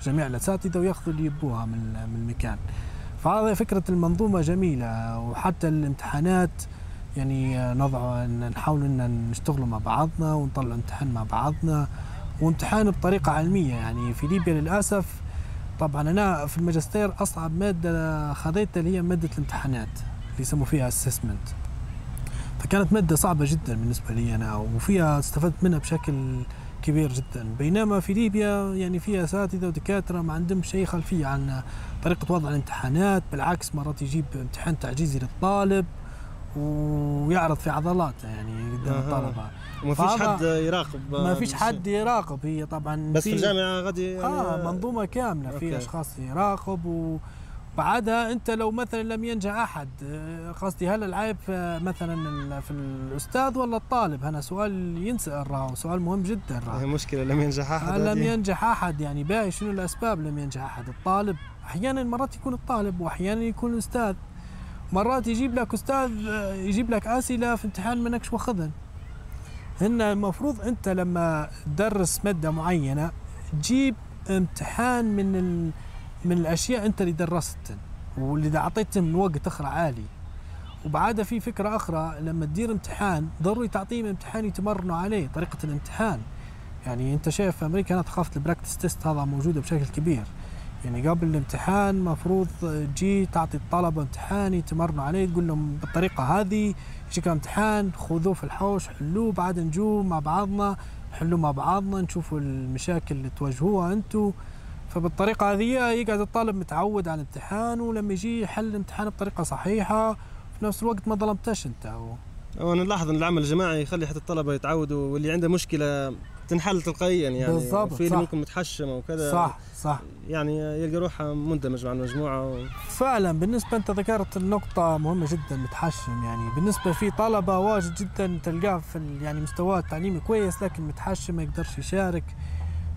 جميع الاساتذه وياخذوا اللي يبوها من من المكان. فهذه فكرة المنظومة جميلة وحتى الامتحانات يعني نضع نحاول إن نشتغلوا مع بعضنا ونطلع امتحان مع بعضنا وامتحان بطريقة علمية. يعني في ليبيا للأسف طبعا أنا في الماجستير أصعب مادة خذيتها اللي هي مادة الامتحانات اللي يسموا فيها اسسمنت فكانت مادة صعبة جدا بالنسبة لي أنا وفيها استفدت منها بشكل كبير جدا بينما في ليبيا يعني فيها اساتذه ودكاترة ما عندهمش أي خلفية عن طريقة وضع الامتحانات بالعكس مرات يجيب امتحان تعجيزي للطالب ويعرض في عضلاته يعني قدام. الطلبة وما فيش حد يراقب ما فيش. حد يراقب هي طبعا بس في الجامعة غادي يعني آه منظومة كاملة في. أشخاص يراقب وبعدها انت لو مثلا لم ينجح أحد آه، قصدي هل العيب في مثلا في الأستاذ ولا الطالب؟ هنا سؤال ينسال راهو سؤال مهم جدا راهو هي مشكلة لم ينجح أحد لم هذه. ينجح أحد؟ يعني باقي شنو الأسباب لم ينجح أحد؟ الطالب أحيانا مرات يكون الطالب واحيانا يكون الأستاذ. مرات يجيب لك أستاذ آه، يجيب لك أسئلة في امتحان منكش واخذها هن المفروض أنت لما تدرس مادة معينة تجيب امتحان من ال... من الأشياء أنت اللي درستها واللي من وقت آخر عالي. وبعدها في فكرة أخرى لما تدير امتحان ضروري تعطيهم امتحان يتمرنوا عليه طريقة الامتحان. يعني أنت شايف في أمريكا هنا ثقافه ال practice test هذا موجودة بشكل كبير. يعني قبل الامتحان مفروض تجي تعطي الطلبة امتحان يتمرنوا عليه تقول لهم بالطريقة هذه يجيك امتحان خذوه في الحوش حلوة بعد نجو مع بعضنا نحلوه مع بعضنا نشوفوا المشاكل اللي تواجهوها أنتم فبالطريقة هذه يقعد الطالب متعود على الامتحان ولما يجي يحل الامتحان بطريقة صحيحة في نفس الوقت ما ظلمتش أنت. و... وأنا نلاحظ إن العمل الجماعي يخلي حتى الطلبة يتعودوا واللي عنده مشكلة تنحل تلقائيا يعني بالضبط، وفي اللي. ممكن متحشم وكذا صح صح. يعني يلقى روحه مندمج مع المجموعة و... فعلا بالنسبة أنت ذكرت النقطة مهمة جدا متحشم يعني. بالنسبة في طلبة واجد جدا تلقاه في يعني مستواه التعليمي كويس لكن متحشم ما يقدرش يشارك.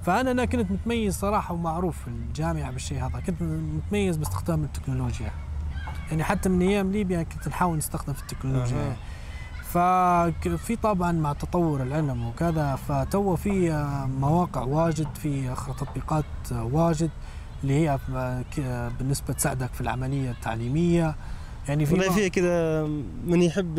فأنا أنا كنت متميز صراحة ومعروف في الجامعة بالشيء هذا. كنت متميز باستخدام التكنولوجيا. يعني حتى من أيام ليبيا كنت نحاول نستخدم في التكنولوجيا. أها. ففي طبعا مع تطور العلم وكذا فتو في آه، مواقع واجد في تطبيقات آه، واجد اللي هي آه، بالنسبة تساعدك في العملية التعليمية. يعني في والله فيه كذا من يحب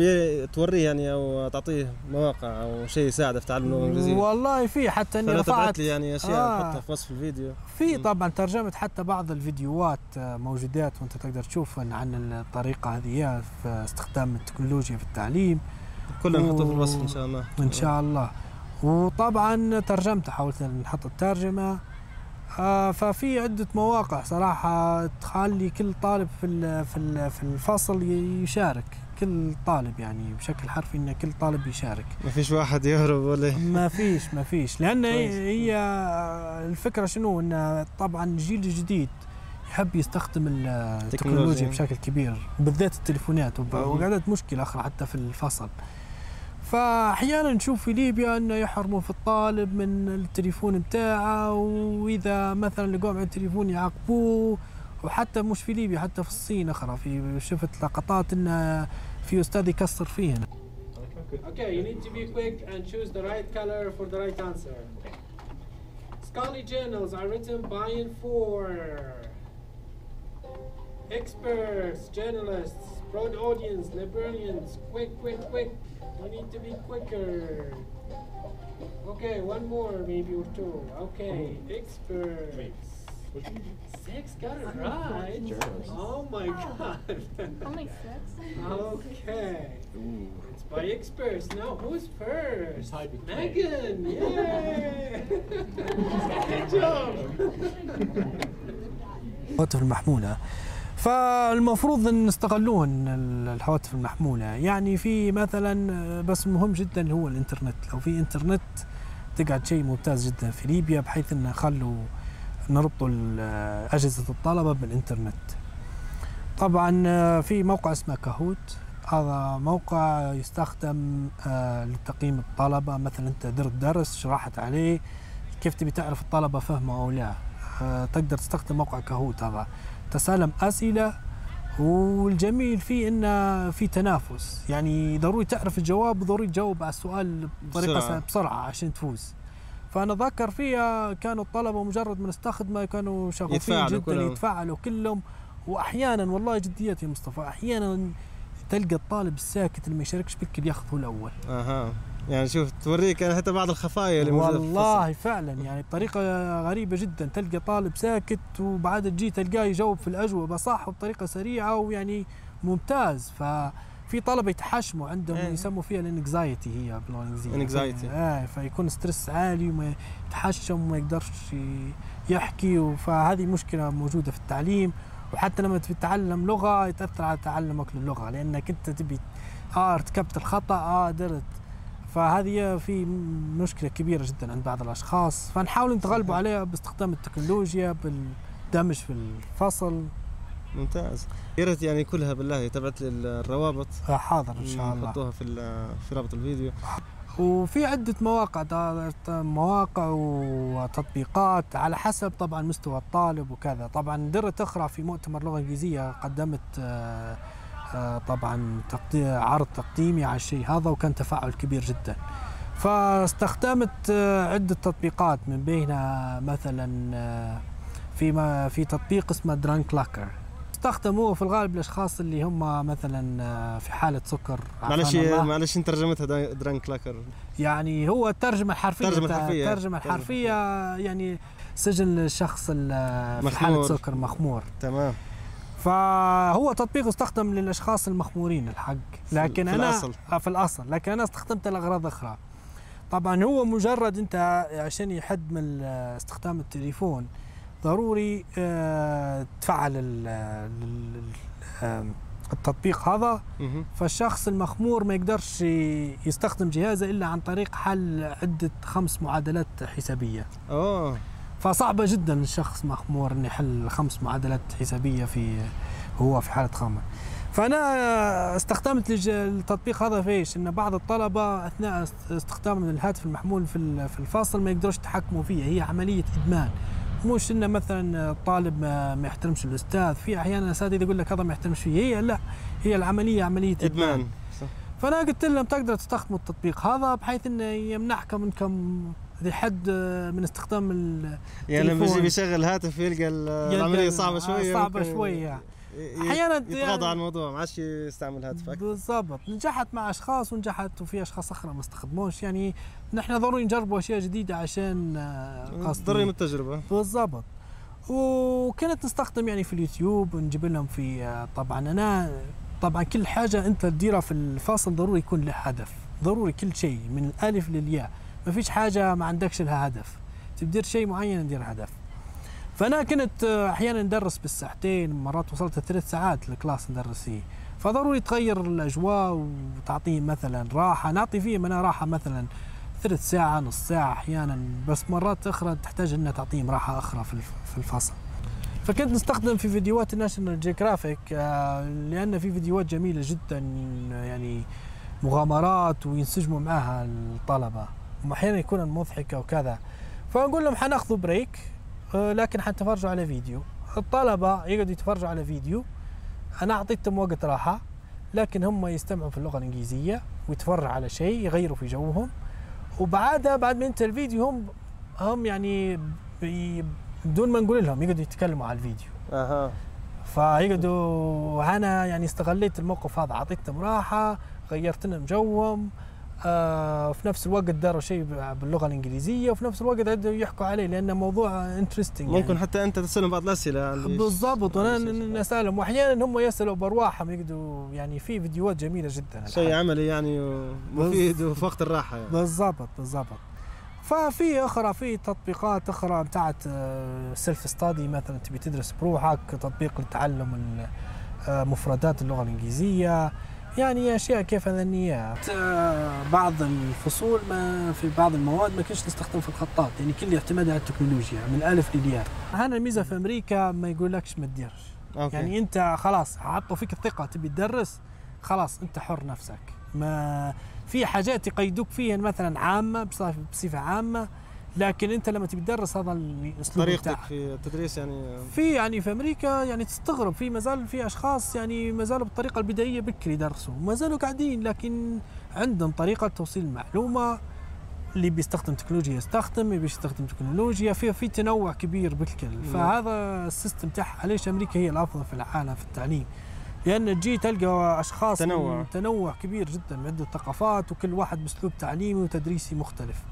توريه يعني أو تعطيه مواقع أو شيء يساعده في تعلم اللغة الانجليزيه والله في حتى إني رفعت لي يعني أشياء آه. أحطها في وصف الفيديو. في. طبعا ترجمه حتى بعض الفيديوهات آه، موجودات وأنت تقدر تشوف عن الطريقة هذه في استخدام التكنولوجيا في التعليم. كلها نحطه في الوصف إن شاء الله. إن شاء الله. وطبعا ترجمت حاولت نحط الترجمة. ففي عدة مواقع صراحة تخلي كل طالب في في ال- في الفصل يشارك. كل طالب يعني بشكل حرفي ان كل طالب يشارك. ما فيش واحد يهرب ولا ما فيش ما فيش. لأن هي الفكرة شنو؟ إن طبعا الجيل الجديد يحب يستخدم ال- التكنولوجيا. تكنولوجيا. بشكل كبير وبالذات التليفونات. وقعدت مشكلة أخرى حتى في الفصل. فاحيانا نشوف في ليبيا انه يحرموا في الطالب من التليفون بتاعه واذا مثلا لقوه على التليفون يعاقبوه وحتى مش في ليبيا حتى في الصين أخرى في شفت لقطات انه في أستاذ يكسر فيه هنا Okay, you need to be quick and choose the right color for the right answer. Scholarly journals are written by and for experts, journalists, broad audience, librarians. Quick, quick, quick. You need to be quicker. Okay, one more, maybe or two. Okay, experts. Six got it right. Oh my god. <laughs> Only six? Okay. It's by experts. Now who's first? Megan! <laughs> Yay! <laughs> Good job! الهواتف المحمولة فالمفروض إن نستغلون ال- الهواتف المحمولة. يعني في مثلا آه، بس مهم جدا هو الإنترنت. لو في إنترنت تقعد شيء ممتاز جدا في ليبيا بحيث ان خلوا نربطوا آه، أجهزة الطلبة بالإنترنت. طبعا آه، في موقع اسمه كاهوت. هذا موقع يستخدم لتقييم الطلبة. مثلا أنت درت درس شرحت عليه كيف تبي تعرف الطلبة فهموا أو لا. تقدر تستخدم موقع كاهوت هذا. تسألهم أسئلة والجميل فيه انه في تنافس. يعني ضروري تعرف الجواب وضروري تجاوب على السؤال بطريقة بسرعة. بسرعة, بسرعة عشان تفوز. فأنا أتذكر فيها كانوا الطلبة مجرد ما نستخدمه كانوا شغوفين جدا كلهم. يتفاعلوا كلهم. واحيانا والله جديات يا مصطفى أحيانا تلقى الطالب الساكت اللي ما يشاركش بك بياخذ هو الأول. أها. يعني شوف توريك يعني حتى بعض الخفايا اللي موجودة. والله فعلا يعني بطريقة غريبة جدا تلقى طالب ساكت وبعد تجي تلقاه يجاوب في الأجوبة صح وبطريقة سريعة ويعني ممتاز ففي طلبة يتحشموا عندهم إيه. يسموا فيها ال anxiety هي الإنجليزية Anxiety. آه فيكون stress عالي وما يتحشم وما يقدرش يحكي فهذه مشكلة موجودة في التعليم وحتى لما تتعلم لغة يتأثر على تعلمك للغة لأنك أنت تبي آه ارتكبت الخطأ آه درت فهذه في مشكلة كبيرة جدا عند بعض الأشخاص. فنحاول نتغلبوا عليها باستخدام التكنولوجيا بالدمج في الفصل. ممتاز. يا ريت يعني كلها بالله تبعت لي الروابط. آه، حاضر إن شاء الله. نحطوها في في رابط الفيديو. وفي عدة مواقع مواقع وتطبيقات على حسب طبعا مستوى الطالب وكذا. طبعا درت أخرى في مؤتمر لغة إنجليزية قدمت آه، طبعا تقدي- عرض تقديمي على الشيء هذا وكان تفاعل كبير جدا فاستخدمت آه، عدة تطبيقات من بينها مثلا آه، في ما في تطبيق اسمه درانك لاكر استخدموه في الغالب الاشخاص اللي هم مثلا آه، في حالة سكر معلش. معلش أنت ترجمتها درانك لاكر يعني هو الترجمة الحرفية الترجمة الحرفية. الترجمة الحرفية يعني سجن الشخص ال- في حالة. سكر مخمور تمام فهو تطبيق استخدم للأشخاص المخمورين الحق. لكن في أنا الأصل. آه، في الأصل. لكن أنا استخدمته لأغراض أخرى. طبعا هو مجرد أنت عشان يحد من استخدام التليفون ضروري آه، تفعل ال- ال- ال- آم، التطبيق هذا. فالشخص المخمور ما يقدرش يستخدم جهازه إلا عن طريق حل عدة خمس معادلات حسابية. اوه فصعبة جدا الشخص مخمور إنه يحل خمس معادلات حسابية في هو في حالة خامة. فأنا استخدمت التطبيق هذا في إيش؟ إن بعض الطلبة أثناء است- استخدامهم للهاتف المحمول في في الفصل ما يقدروش يتحكموا فيه. هي عملية إدمان. مش إنه مثلا الطالب ما, يحترمش الأستاذ. في أحيانا اساتذه يقول لك هذا ما يحترمش فيه. هي لا. هي العملية عملية إدمان, صح. فأنا قلت لهم تقدر تستخدموا التطبيق هذا بحيث إنه يمنعكم منكم ذي حد من استخدام ال- يعني لما. يجي بيشغل هاتف يلقى ال- يلقى العملية ال- صعبه آه، شوية شوية. ي- أحياناً يتغاضى يعني- عن الموضوع ما عادش يستعمل هاتف أكثر. بالضبط. نجحت مع أشخاص ونجحت وفي أشخاص أخرى ما استخدموش. يعني نحن ضروري نجربوا أشياء جديدة عشان آه، قصدي ضروري من التجربة. بالضبط. وكانت نستخدم يعني في اليوتيوب ونجيب لهم في آه، طبعا أنا طبعا كل حاجة أنت تديرها في الفصل ضروري يكون له هدف. ضروري كل شيء من الألف للياء. ما فيش حاجة ما عندكش لها هدف. تدير شيء معين ندير هدف. فأنا كنت آه، أحيانا ندرس بالساعتين مرات وصلت ثلاث ساعات الكلاس ندرس فيه فضروري تغير الأجواء وتعطيه مثلا راحة. نعطي فيه أنا راحة مثلا ثلث ساعة نص ساعة أحيانا. بس مرات أخرى تحتاج أنها تعطيهم راحة أخرى في الف- في الفصل. فكنت نستخدم في فيديوهات ال National Geographic آه، لأن في فيديوهات جميلة جدا يعني مغامرات وينسجموا معها الطلبة. وأحيانا يكون مضحكة وكذا فنقول لهم حناخذوا break آه، لكن حنتفرجوا على فيديو. الطلبة يقعدوا يتفرجوا على فيديو. أنا أعطيتهم وقت راحة لكن هم يستمعوا في اللغة الإنجليزية ويتفرجوا على شيء يغيروا في جوهم. وبعدها بعد ما ينتهي الفيديو هم هم يعني بدون ما نقول لهم يقعدوا يتكلموا على الفيديو. أها. فيقعدوا أنا يعني استغليت الموقف هذا أعطيتهم راحة غيرت لهم جوهم. في نفس الوقت داروا شيء باللغة الإنجليزية وفي نفس الوقت قعدوا يحكوا عليه لأنه موضوع انترستنج ممكن حتى أنت تسألهم بعض الأسئلة بالضبط وأنا نسألهم. واحيانا هم يسألوا برواحهم يقعدوا يعني في فيديوهات جميلة جدا شيء. عملي يعني ومفيد وفي وقت الراحة يعني. بالضبط بالضبط. ففي أخرى في تطبيقات أخرى بتاعت سيلف ستادي مثلا تبي تدرس بروحك تطبيق لتعلم آه، مفردات اللغة الإنجليزية. يعني أشياء كيف ذنيات بعض الفصول ما في بعض المواد ما كنتش نستخدم في الخطاط يعني كل اعتماد على التكنولوجيا من الالف للياء. هنا الميزة في أمريكا ما يقولكش ما تديرش. أوكي. يعني أنت خلاص حطوا فيك الثقة تبي تدرس خلاص أنت حر نفسك. ما في حاجات يقيدوك فيها مثلا عامة بصفه بصفة عامة. لكن انت لما تبي تدرس هذا الأسلوب طريقتك بتاعك. في التدريس يعني في يعني في أمريكا يعني تستغرب في مازال في أشخاص يعني ما زالوا بالطريقة البدائية بكري يدرسوا وما زالوا قاعدين لكن عندهم طريقة توصيل المعلومه اللي بيستخدم تكنولوجيا يستخدم اللي بيستخدم تكنولوجيا في في تنوع كبير بالكل. فهذا ال system تاعها ليش أمريكا هي الأفضل في العالم في التعليم؟ لأن تجي تلقى أشخاص تنوع. تنوع كبير جدا من عدة ثقافات وكل واحد بأسلوب تعليمي وتدريسي مختلف.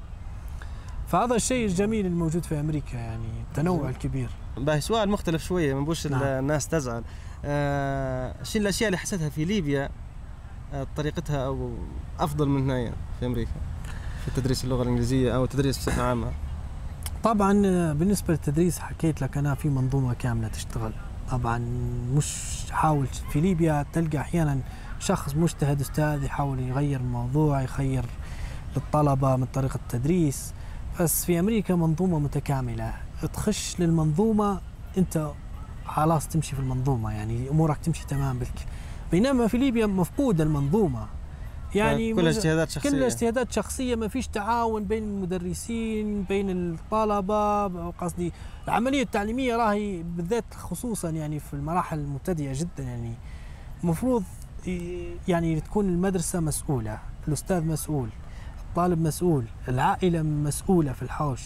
فهذا الشيء الجميل الموجود في أمريكا يعني التنوع الكبير. باهي سؤال مختلف شوية ما بوش نعم. الناس تزعل. آه شو الأشياء اللي حسيتها في ليبيا آه طريقتها أو أفضل من هنا في أمريكا؟ في تدريس اللغة الإنجليزية أو تدريس بصفة عامة. طبعا آه، بالنسبة للتدريس حكيت لك أنا في منظومة كاملة تشتغل. طبعا مش حاول في ليبيا تلقى أحيانا شخص مجتهد أستاذ يحاول يغير الموضوع يغير للطلبة من طريقة التدريس. بس في أمريكا منظومة متكاملة. تخش للمنظومة أنت خلاص تمشي في المنظومة يعني أمورك تمشي تمام بك بينما في ليبيا مفقودة المنظومة. يعني كل اجتهادات شخصية. كل اجتهادات شخصية ما فيش تعاون بين المدرسين بين الطلبة قصدي العملية التعليمية راهي بالذات خصوصا يعني في المراحل المبتدئة جدا يعني المفروض يعني تكون المدرسة مسؤولة الأستاذ مسؤول. الطالب مسؤول العائلة مسؤولة في الحوش.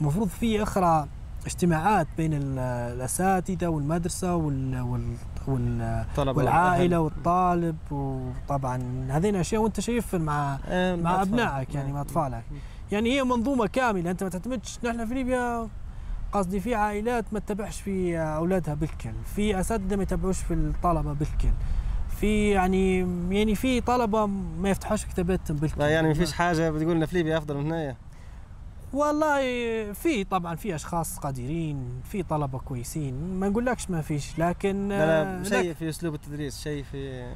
المفروض في أخرى اجتماعات بين ال- الأساتذة والمدرسة وال, وال, وال طلبة والعائلة والطالب وطبعا هذين أشياء وأنت شايف مع آه، مع الأطفال. أبنائك يعني مع أطفالك. يعني هي منظومة كاملة أنت ما تعتمدش نحن في ليبيا قصدي في عائلات ما تتبعش في أولادها بالكل في أساتذة ما يتبعوش في الطلبة بالكل. في يعني يعني في طلبة ما يفتحوش كتاباتهم بالكل لا يعني ما فيش حاجة بتقول لنا في ليبيا أفضل من هنا والله في طبعا في أشخاص قادرين في طلبة كويسين ما نقولكش ما فيش لكن لا لا آه، شيء في أسلوب التدريس شيء في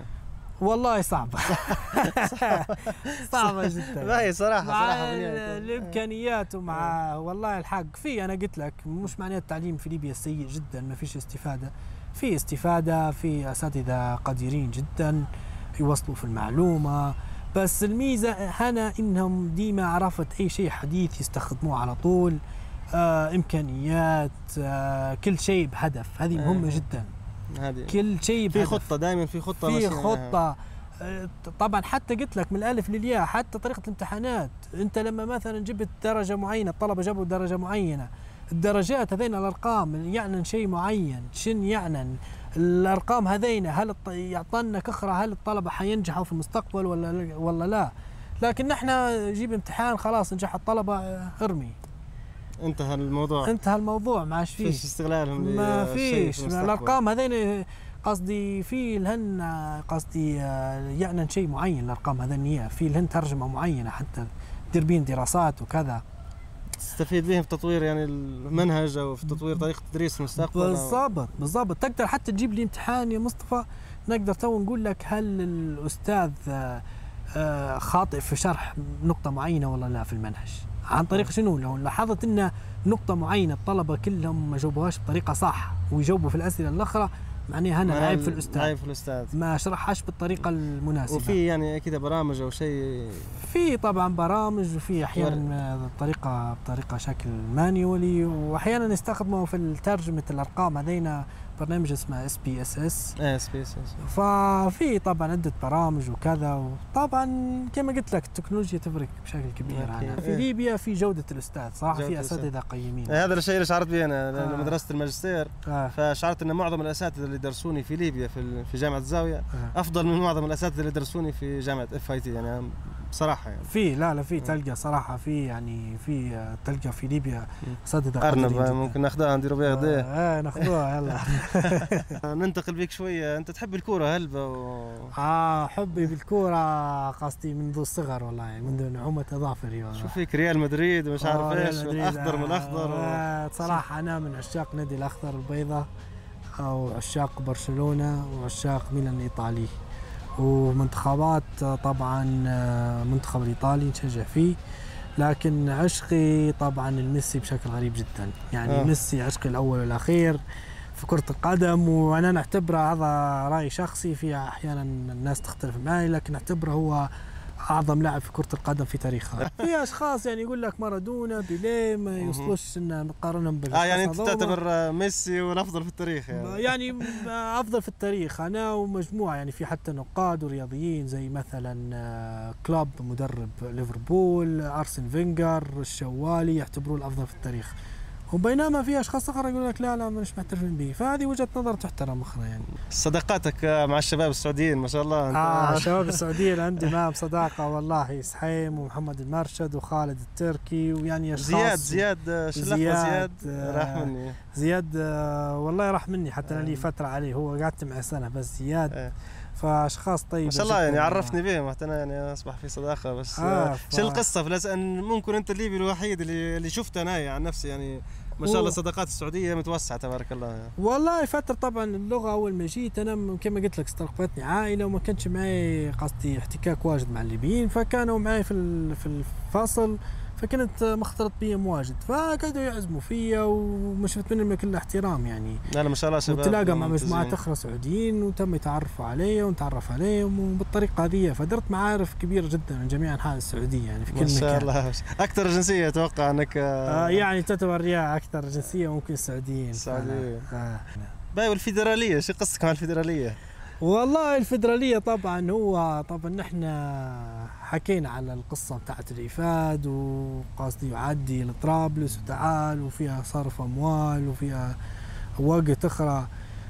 والله صعبة <laughs> صعبة جدا. لا هي صراحة مع صراحة ال- بنية. الإمكانيات ومع والله الحق. في أنا قلت لك مش معناه التعليم في ليبيا سيء جدا ما فيش استفادة. في استفادة في أساتذة قديرين جدا يوصلوا في المعلومة. بس الميزة هنا إنهم ديما عرفت أي شيء حديث يستخدموه على طول. آه إمكانيات آه كل شيء بهدف. هذه مهمة آه. جدا. هذه. كل شيء في. خطة دائما في خطة في. خطة. آه، طبعا حتى قلت لك من الألف للياء حتى طريقة الامتحانات. أنت لما مثلا جبت درجة معينة الطلبة جابوا درجة معينة. الدرجات هذين الأرقام يعني شيء معين شن يعني الأرقام هذين هل يعطينا كخرة هل الطلبه حينجحوا في المستقبل ولا ولا لا؟ لكن نحن جيب امتحان خلاص نجح الطلبه آه، ارمي. انتهى الموضوع. انتهى الموضوع ما عادش فيه. فيش استغلالهم ما فيش. الأرقام هذين قصدي في لهن قصدي آه، يعني شيء معين الأرقام هذين هي في لهن ترجمة معينة حتى تدير بين دراسات وكذا. تستفيد بهم في تطوير يعني المنهج أو في تطوير طريقة التدريس في المستقبل بالضبط بالضبط. تقدر حتى تجيب لي امتحان يا مصطفى؟ نقدر تو نقول لك هل الأستاذ آه، آه، خاطئ في شرح نقطة معينة ولا لا في المنهج؟ عن طريق شنو؟ لو لاحظت إن نقطة معينة الطلبة كلهم ما جاوبوهاش بطريقة صح ويجاوبوا في الأسئلة الأخرى معناها هنا عيب في الأستاذ. عيب في الأستاذ. ما شرحهاش بالطريقة المناسبة. وفي يعني كذا برامج أو شيء. في طبعا برامج وفي أحيانا طريقه بطريقة شكل مانيولي واحيانا يستخدموا في ترجمه الأرقام هذينا. برنامج اسمه SPSS إيه SPSS ففي طبعا عدة برامج وكذا وطبعا كما قلت لك التكنولوجيا تفرق بشكل كبير. عنها في إيه. ليبيا في جودة الأستاذ صراحة جودة في. أساتذة قيمين إيه، هذا الشيء اللي شعرت به أنا آه. مدرسة الماجستير آه. فشعرت إن معظم الأساتذة اللي درسوني في ليبيا في في جامعة الزاوية آه. أفضل من معظم الأساتذة اللي درسوني في جامعة اف اي تي يعني بصراحة يعني. في لا لا في تلقى صراحة في يعني في آه، تلقى في ليبيا اساتذه ارنب. ممكن ناخذها نديروا بها غداه آه ناخذوها يلا. <laughs> ننتقل بيك شوية. أنت تحب الكورة هلبة و... آه حبي بالكورة قصدي منذ الصغر والله منذ نعومة اظافري والله. شو فيك؟ ريال مدريد ومش عارف آه، ريال إيش مدريد، والاخضر من آه، الاخضر. آه، صراحة أنا من عشاق نادي الأخضر البيضاء أو عشاق برشلونة وعشاق ميلان الإيطالي. ومنتخبات طبعا آه، المنتخب الإيطالي نشجع فيه. لكن عشقي طبعا الميسي بشكل غريب جدا. يعني آه. ميسي عشقي الأول والأخير في كرة القدم وأنا نعتبره هذا رأي شخصي. في أحيانا الناس تختلف معي لكن اعتبره هو أعظم لاعب في كرة القدم في تاريخها. <laughs> في أشخاص يعني يقول لك مارادونا بيليه ما يوصلوش إن نقارنهم بال آه يعني أنت تعتبر ميسي والأفضل في التاريخ يعني. يعني أفضل في التاريخ. أنا ومجموعة يعني في حتى نقاد ورياضيين زي مثلا آه، كلوب مدرب ليفربول أرسن فينجر الشوالي يعتبروه الأفضل في التاريخ. وبينما في أشخاص أخرى يقول لك لا لا مش معترفين به. فهذه وجهة نظر تحترم أخرى يعني. صداقاتك آه، مع الشباب السعوديين ما شاء الله. انت آه الشباب السعوديين عندي معهم صداقة والله. سحيم ومحمد المرشد وخالد التركي ويعني أشخاص. زياد زياد آه، شو زياد، زياد آه، راح مني. زياد آه، والله راح مني حتى أنا لي فترة عليه. هو قعدت معه سنة بس زياد. فأشخاص طيبة ما شاء الله يعني. عرفني بهم حتى أنا يعني أصبح في صداقة بس. آه، آه ف- شو القصة ممكن أنت الليبي الوحيد اللي اللي شفته أنا عن نفسي يعني. ما شاء الله صداقات السعودية متوسعة تبارك الله. والله فترة طبعا اللغة أول ما جيت أنا م- كما قلت لك استقبلتني عائلة وما كانش معي قصدي احتكاك واجد مع الليبيين فكانوا معي في في الفصل فكنت مختلط بهم واجد فقعدوا يعزموا فيا وما شفت منهم كل احترام يعني لا ما شاء الله شباب مع. مجموعات أخرى سعوديين وتم يتعرفوا علي ونتعرف عليهم وبالطريقة هذه فدرت معارف كبيرة جدا من جميع أنحاء السعودية يعني في كل ما شاء مكان الله أكثر جنسية أتوقع أنك آه يعني تعتبر يا أكثر جنسية ممكن السعوديين السعودية. آه. باي والفيدرالية شو قصتك مع الفيدرالية؟ والله الفدرالية طبعا هو طبعا نحن حكينا على القصة بتاعت الإفاد وقصدي يعدي لطرابلس وتعال وفيها صرف أموال وفيها وقت أخرى.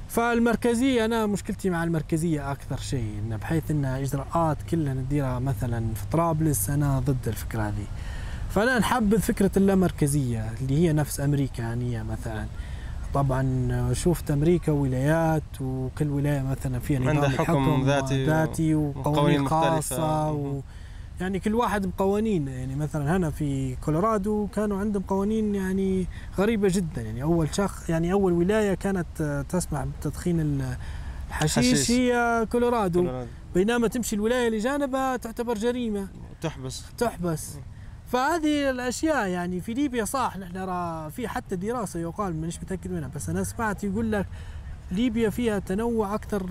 فالمركزية أنا مشكلتي مع المركزية أكثر شيء إن بحيث إن إجراءات كلها نديرها مثلا في طرابلس أنا ضد الفكرة هذه. فأنا نحبذ فكرة اللامركزية اللي هي نفس أمريكا هي مثلا. طبعا شفت أمريكا ولايات وكل ولاية مثلا فيها نظام عندها حكم ذاتي ذاتي وقوانين. خاصة و يعني كل واحد بقوانين يعني مثلا هنا في كولورادو كانوا عندهم قوانين يعني غريبة جدا. يعني أول شخص يعني أول ولاية كانت تسمح بتدخين ال- الحشيش حشيش. هي كولورادو. بينما تمشي الولاية اللي جانبها تعتبر جريمة. تحبس. تحبس. فهذه الأشياء يعني في ليبيا صح نحن را في حتى دراسة يقال مانيش متأكد منها بس أنا سمعت يقول لك ليبيا فيها تنوع أكثر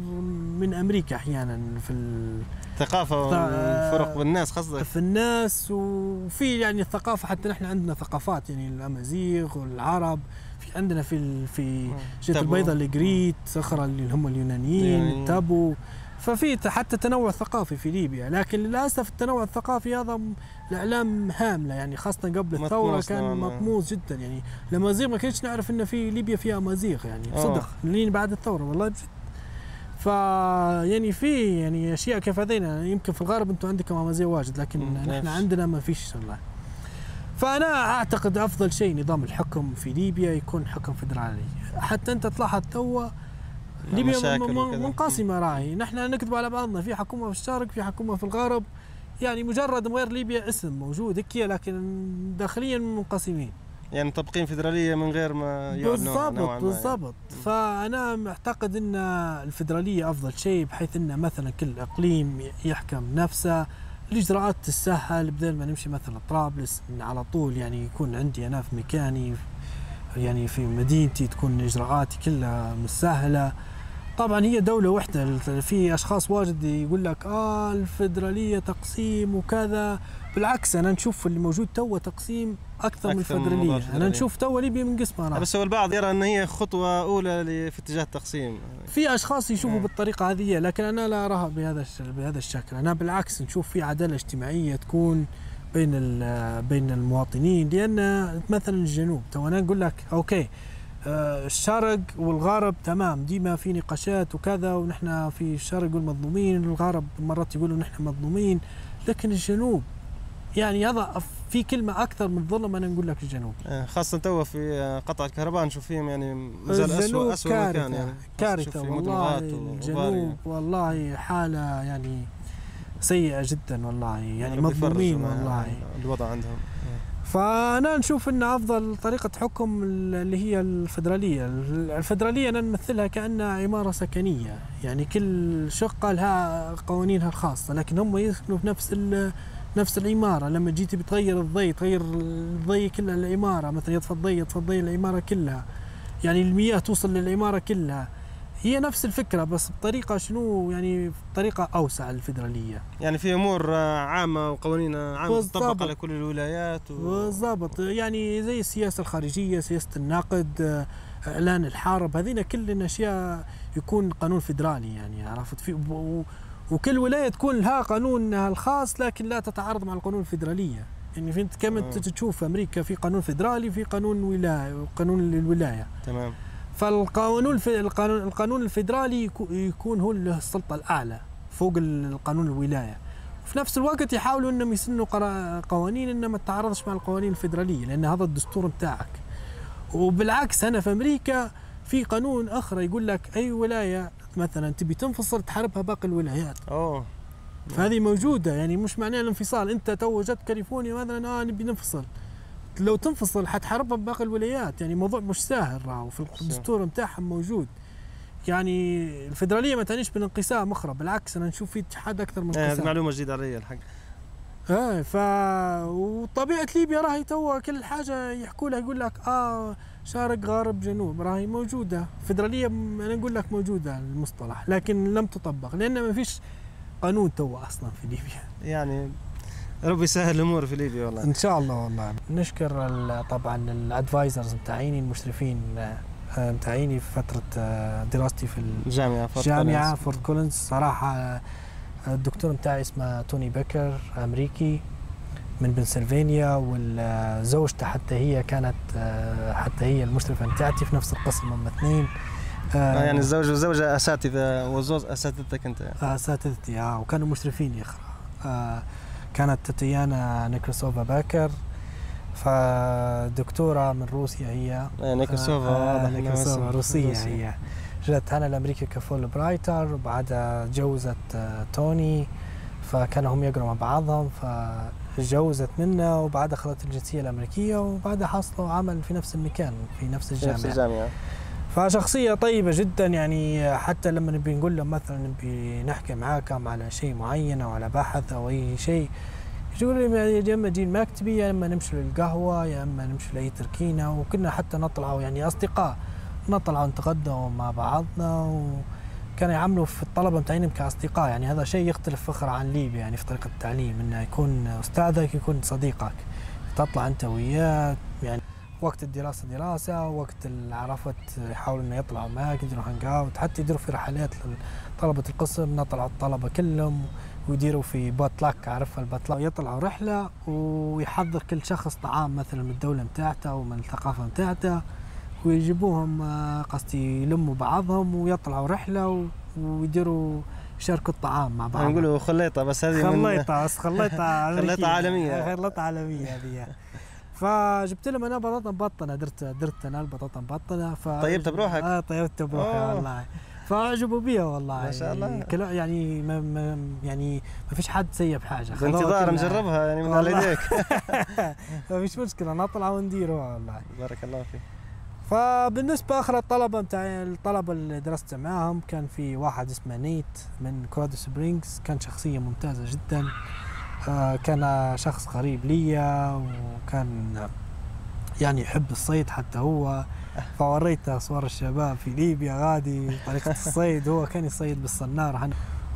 من أمريكا أحيانا في ال- ثقافه والفرق بالناس قصدك؟ في الناس وفي يعني الثقافة حتى نحن عندنا ثقافات يعني الأمازيغ والعرب في عندنا في في جهة. البيضاء الجريت أخرى اللي هم اليونانيين يعني- تابو. ففي حتى تنوع ثقافي في ليبيا لكن للأسف التنوع الثقافي هذا الإعلام هامله يعني خاصة قبل الثورة مطموس كان نوعاً ما. مطموس جدا يعني الامازيغ ما كنتش نعرف إن في ليبيا فيها امازيغ يعني آه. صدق لين بعد الثورة والله بجد ف يعني في يعني أشياء كيف هذين يمكن في الغرب أنتم عندكم امازيغ واجد لكن نحن نفس. عندنا ما فيش والله فأنا أعتقد أفضل شيء نظام الحكم في ليبيا يكون حكم فدرالي حتى أنت تلاحظ توا ليبيا وكذا. منقسمة راهي. نحن نكذب على بعضنا في حكومة في الشرق في حكومة في الغرب. يعني مجرد مغير ليبيا اسم موجود هيك لكن داخليا منقسمين. يعني مطبقين فيدراليه من غير ما بالضبط يعني. بالضبط. فأنا معتقد إن الفدرالية أفضل شيء بحيث إن مثلا كل إقليم يحكم نفسه. الإجراءات تسهل بدل ما نمشي مثلا طرابلس على طول يعني يكون عندي أنا في مكاني يعني في مدينتي تكون إجراءاتي كلها مسهلة طبعا هي دولة واحدة في أشخاص واجد يقول لك آه الفدرالية تقسيم وكذا بالعكس أنا نشوف اللي موجود تو تقسيم أكثر, من أكثر من الفدرالية أنا. نشوف تو ليبيا من قسمها راح. بس هو البعض يرى إن هي خطوة أولى ل- في اتجاه التقسيم في أشخاص يشوفوا آه. بالطريقة هذه لكن أنا لا اراها بهذا بهذا الشكل أنا بالعكس نشوف في عدالة اجتماعية تكون بين بين المواطنين لأن مثلا الجنوب تو أنا أقول لك okay آه، الشرق والغرب تمام ديما في نقاشات وكذا ونحن في الشرق يقول مظلومين الغرب مرات يقولوا نحن مظلومين لكن الجنوب يعني هذا في كلمة أكثر من ظلم أنا نقول لك الجنوب. آه، خاصة تو في آه، قطع الكهرباء نشوف فيهم يعني مازال اسوء اسوء كارثة مكان يعني. كارثة والله. الجنوب والله حالة يعني سيئة جدا والله يعني مظلومين ما- والله. الوضع عندهم. فأنا نشوف أن أفضل طريقة حكم اللي هي الفدرالية. الفدرالية أنا نمثلها كأنها عمارة سكنية. يعني كل شقة لها قوانينها الخاصة لكن هم يسكنوا في نفس نفس العمارة. لما جيتي بتغير الضي تغير الضي كلها العمارة مثلا يطفى الضي يطفى الضي العمارة كلها. يعني المياه توصل للعمارة كلها. هي نفس الفكرة بس بطريقة شنو؟ يعني بطريقه أوسع الفدراليه يعني في أمور آه، عامة وقوانين بالضبط. تطبق على كل الولايات و... بالضبط. يعني زي السياسة الخارجية سياسة النقد إعلان الحرب هذين كل أشياء يكون قانون فدرالي يعني عرفت؟ في و- وكل ولاية تكون لها قانونها الخاص لكن لا تتعارض مع القانون الفدرالية. يعني في كما تشوف في أمريكا في قانون فدرالي في قانون ولاية وقانون للولاية. تمام. فالقانون القانون القانون الفدرالي يكو- يكون هو السلطة الأعلى فوق القانون الولاية. وفي نفس الوقت يحاولوا إنهم يسنوا قوانين انها ما تتعارضش مع القوانين الفدراليه لأن هذا الدستور بتاعك. وبالعكس هنا في أمريكا في قانون آخر يقول لك أي ولاية مثلا تبي تنفصل تحاربها باقي الولايات. أوه. فهذه موجودة يعني مش معناها الانفصال. أنت تو جت كاليفورنيا مثلا آه نبي ننفصل. لو تنفصل حتحاربها بباقي الولايات. يعني موضوع مش سهل راهو في الدستور بتاعهم موجود. يعني الفدرالية ما تعنيش بالانقسام أخرى بالعكس أنا نشوف في اتحاد أكثر من آه، انقسام. معلومة جديدة علي الحق. آه ف وطبيعة ليبيا راهي توا كل حاجة يحكوا لها يقول لك آه شرق غرب جنوب راهي موجودة. فدرالية أنا نقول لك موجودة المصطلح لكن لم تطبق لأن ما فيش قانون توا أصلا في ليبيا. يعني ربي يسهل الأمور في ليبيا والله. إن شاء الله والله. نشكر طبعا ال advisors متاعيني المشرفين آه، متاعيني في فترة آه، دراستي في الجامعة فورت الجامعة كولينز. فورت كولينز. صراحة آه، الدكتور متاعي اسمه توني بيكر أمريكي من بنسلفانيا وزوجته حتى هي كانت حتى هي المشرفة متاعتي في نفس القسم هم اثنين. آه يعني الزوج والزوجة أساتذة والزوج أساتذتك أنت. يعني. أساتذتي آه وكانوا مشرفين يا أخي آه كانت تاتيانا نيكروسوفا باكر فدكتورة من روسيا هي. آه، نيكروسوفا آه نيكروسوفا روسية. هي. جت هنا لأمريكا ك Fulbrighter وبعدها تجوزت آه توني فكانوا هم يقروا مع بعضهم فجوزت منه وبعدها أخذت الجنسية الأمريكية وبعدها حصلوا عمل في نفس المكان في نفس الجامعة نفس الجامعة. فشخصية طيبة جدا يعني حتى لما نبي نقول له مثلا نبي نحكي معاكم على شيء معين أو على بحث أو أي شيء يقول لي يا إما نجي المكتبي يا إما نمشي للقهوة يا إما نمشي لأي تركينة. وكنا حتى نطلعوا يعني أصدقاء نطلعوا نتغدوا مع بعضنا وكان يعاملوا في الطلبة متاعين كأصدقاء. يعني هذا شيء يختلف فخر عن ليبيا يعني في طريقة التعليم إنه يكون أستاذك يكون صديقك تطلع أنت وياه يعني وقت الدراسة دراسة وقت عرفت يحاولوا إنه يطلعوا معك يديروا hang out حتى يديروا في رحلات لطلبة القسم نطلع الطلبة كلهم ويديروا في potluck عارفها ال potluck يطلعوا رحلة ويحضر كل شخص طعام مثلا من الدولة متاعته ومن الثقافة متاعته ويجيبوهم آه، قصدي يلموا بعضهم ويطلعوا رحلة و- ويديروا يشاركوا الطعام مع بعض نقولوا خليطة بس هذه من خليطة بس <laughs> أمريكية. خليطة عالمية. خليطة عالمية هذه فجبت لهم أنا بطاطا مبطنة درت درت أنا البطاطا مبطنة ف طيبتها بروحك؟ آه طيبتها بروحي أوه. والله فأعجبوا بيها والله ما شاء الله. يعني, يعني ما ما يعني ما فيش حد سيب حاجة خذوها بانتظار كلها. نجربها يعني من على. يديك <laughs> ما فيش مشكلة نطلع ونديروها والله بارك الله فيك فبالنسبة آخر الطلبة متاع الطلبة اللي درست معاهم كان في واحد اسمه نيت من كولورادو سبرينغز كان شخصية ممتازة جدا آه، كان شخص قريب ليا وكان يعني يحب الصيد حتى هو. <laughs> فوريته صور الشباب في ليبيا غادي طريقة الصيد. هو كان يصيد بالصنارة.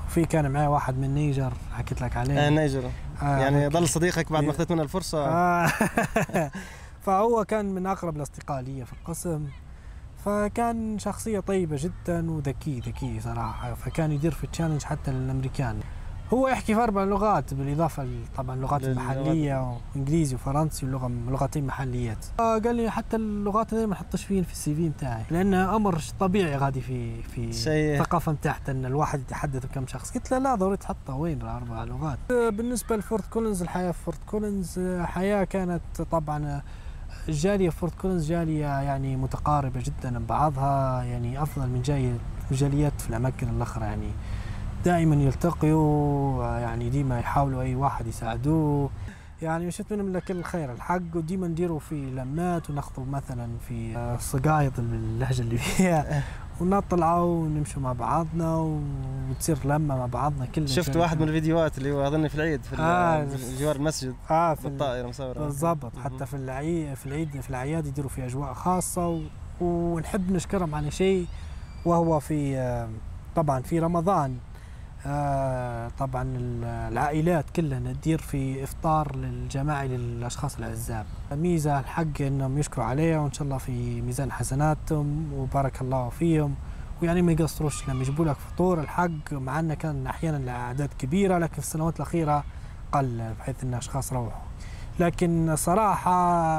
وفي كان معي واحد من نيجر حكيت لك عليه. آه نيجر. آه، يعني. ضل صديقك بعد ما أخذت منه الفرصة. آه. <laughs> فهو كان من أقرب الأصدقاء لي في القسم. فكان شخصية طيبة جدا وذكي ذكي صراحة. فكان يدير في ال challenge حتى للأمريكان. هو يحكي في أربع لغات بالإضافة ل- طبعا اللغات للغات. المحلية وإنجليزي وفرنسي ولغة لغتين محليات. آه، قال لي حتى اللغات هذه ما نحطش فيهن في ال CV نتاعي لأنه أمر طبيعي غادي في في شيء الثقافة متاعت أن الواحد يتحدث بكم شخص. قلت له لا ضروري تحطها وين أربع لغات؟ آه، بالنسبة لفورت كولينز الحياة في فورت كولينز آه، حياة كانت طبعا الجالية في فورت كولينز جالية يعني متقاربة جدا ببعضها يعني أفضل من جاي جاليات في الأماكن الأخرى يعني دائما يلتقيوا يعني ديما يحاولوا أي واحد يساعدوه. يعني مشيت منهم لكل الخير الحق وديما نديروا في لمات وناخذوا مثلا في صقايط باللهجة اللي فيها. <laughs> ونطلعوا ونمشوا مع بعضنا وتصير لمة مع بعضنا كلنا شفت. واحد من الفيديوهات اللي هو اظني في العيد في آه. جوار المسجد آه في ال- بالطائره مصورة. بالضبط. حتى في العيد في العيد في الأعياد يديروا في أجواء خاصة و... ونحب نشكرهم على شيء وهو في آه، طبعا في رمضان. طبعا ال- العائلات كلها تدير في إفطار للجماعي للأشخاص الاعزاب ميزة الحق إنهم يشكروا عليها وإن شاء الله في ميزان حسناتهم وبارك الله فيهم. ويعني ما يقصروش لما يجيبوا لك فطور الحق مع انه كان أحيانا الاعداد كبيرة لكن في السنوات الأخيرة قل بحيث إن أشخاص روحوا. لكن صراحة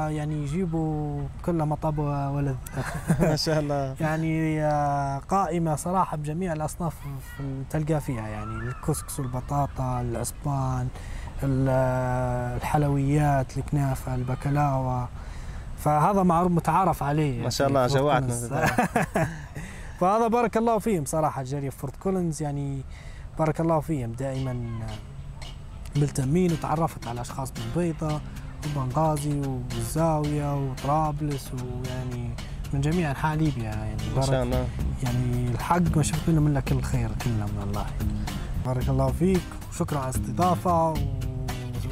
يعني يجيبوا كل مطب ولذ. <laughs> ما شاء الله. <laughs> يعني آه، قائمة صراحة بجميع الأصناف تلقى فيها يعني الكسكس والبطاطا العصبان ال- آه، الحلويات الكنافة البكلاوة. فهذا معروف متعارف عليه ما شاء الله في فورت جوعتنا. <laughs> فهذا بارك الله فيهم صراحة في فورت كولينز يعني بارك الله فيهم دائما. ملتمين وتعرفت على أشخاص من بيضة وبنغازي والزاوية وطرابلس ويعني من جميع أنحاء ليبيا يعني ما شاء الله. يعني الحق ما شفت منهم إلا كل الخير كلهم والله بارك الله فيك. وشكرا على الاستضافة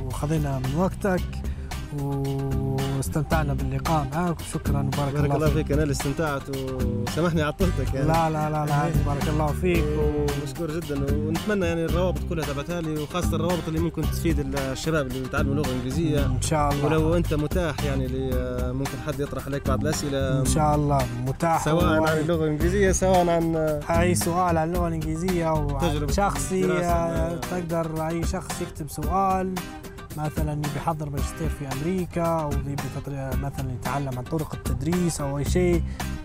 وخذينا من وقتك. واستمتعنا باللقاء معك وشكرا وبارك بارك الله فيك. أنا اللي استمتعت وسامحني عطلتك يعني. لا لا لا لا بارك الله فيك. و... ومشكور جدا. ونتمنى يعني الروابط كلها تبعتها لي وخاصة الروابط اللي ممكن تفيد الشباب اللي بيتعلموا لغة إنجليزية. إن شاء الله. ولو أنت متاح يعني لي- ممكن حد يطرح عليك بعض الأسئلة. إن شاء الله. متاح سواء و- عن اللغة الإنجليزية سواء عن أي سؤال عن اللغة الإنجليزية أو شخصي. آه، تقدر أي شخص يكتب سؤال. مثلا يبي يحضر ماجستير في أمريكا أو مثلا يتعلم عن طرق التدريس أو أي شيء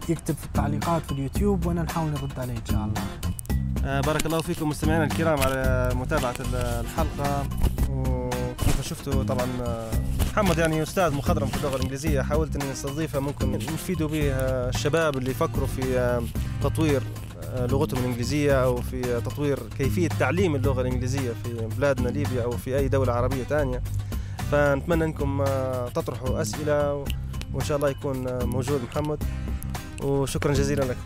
يكتب في التعليقات في اليوتيوب وأنا نحاول نرد عليه إن شاء الله. آه، بارك الله فيكم مستمعينا الكرام على متابعة ال- الحلقة. وكيف شفتوا؟ طبعا آه، محمد يعني أستاذ مخضرم في اللغة الإنجليزية حاولت أني نستضيفه ممكن نفيدوا به آه، الشباب اللي يفكروا في آه، تطوير لغتهم الإنجليزية أو في تطوير كيفية تعليم اللغة الإنجليزية في بلادنا ليبيا أو في أي دولة عربية ثانية فنتمنى أنكم آه، تطرحوا أسئلة وإن شاء الله يكون آه، موجود محمد. وشكرا جزيلا لك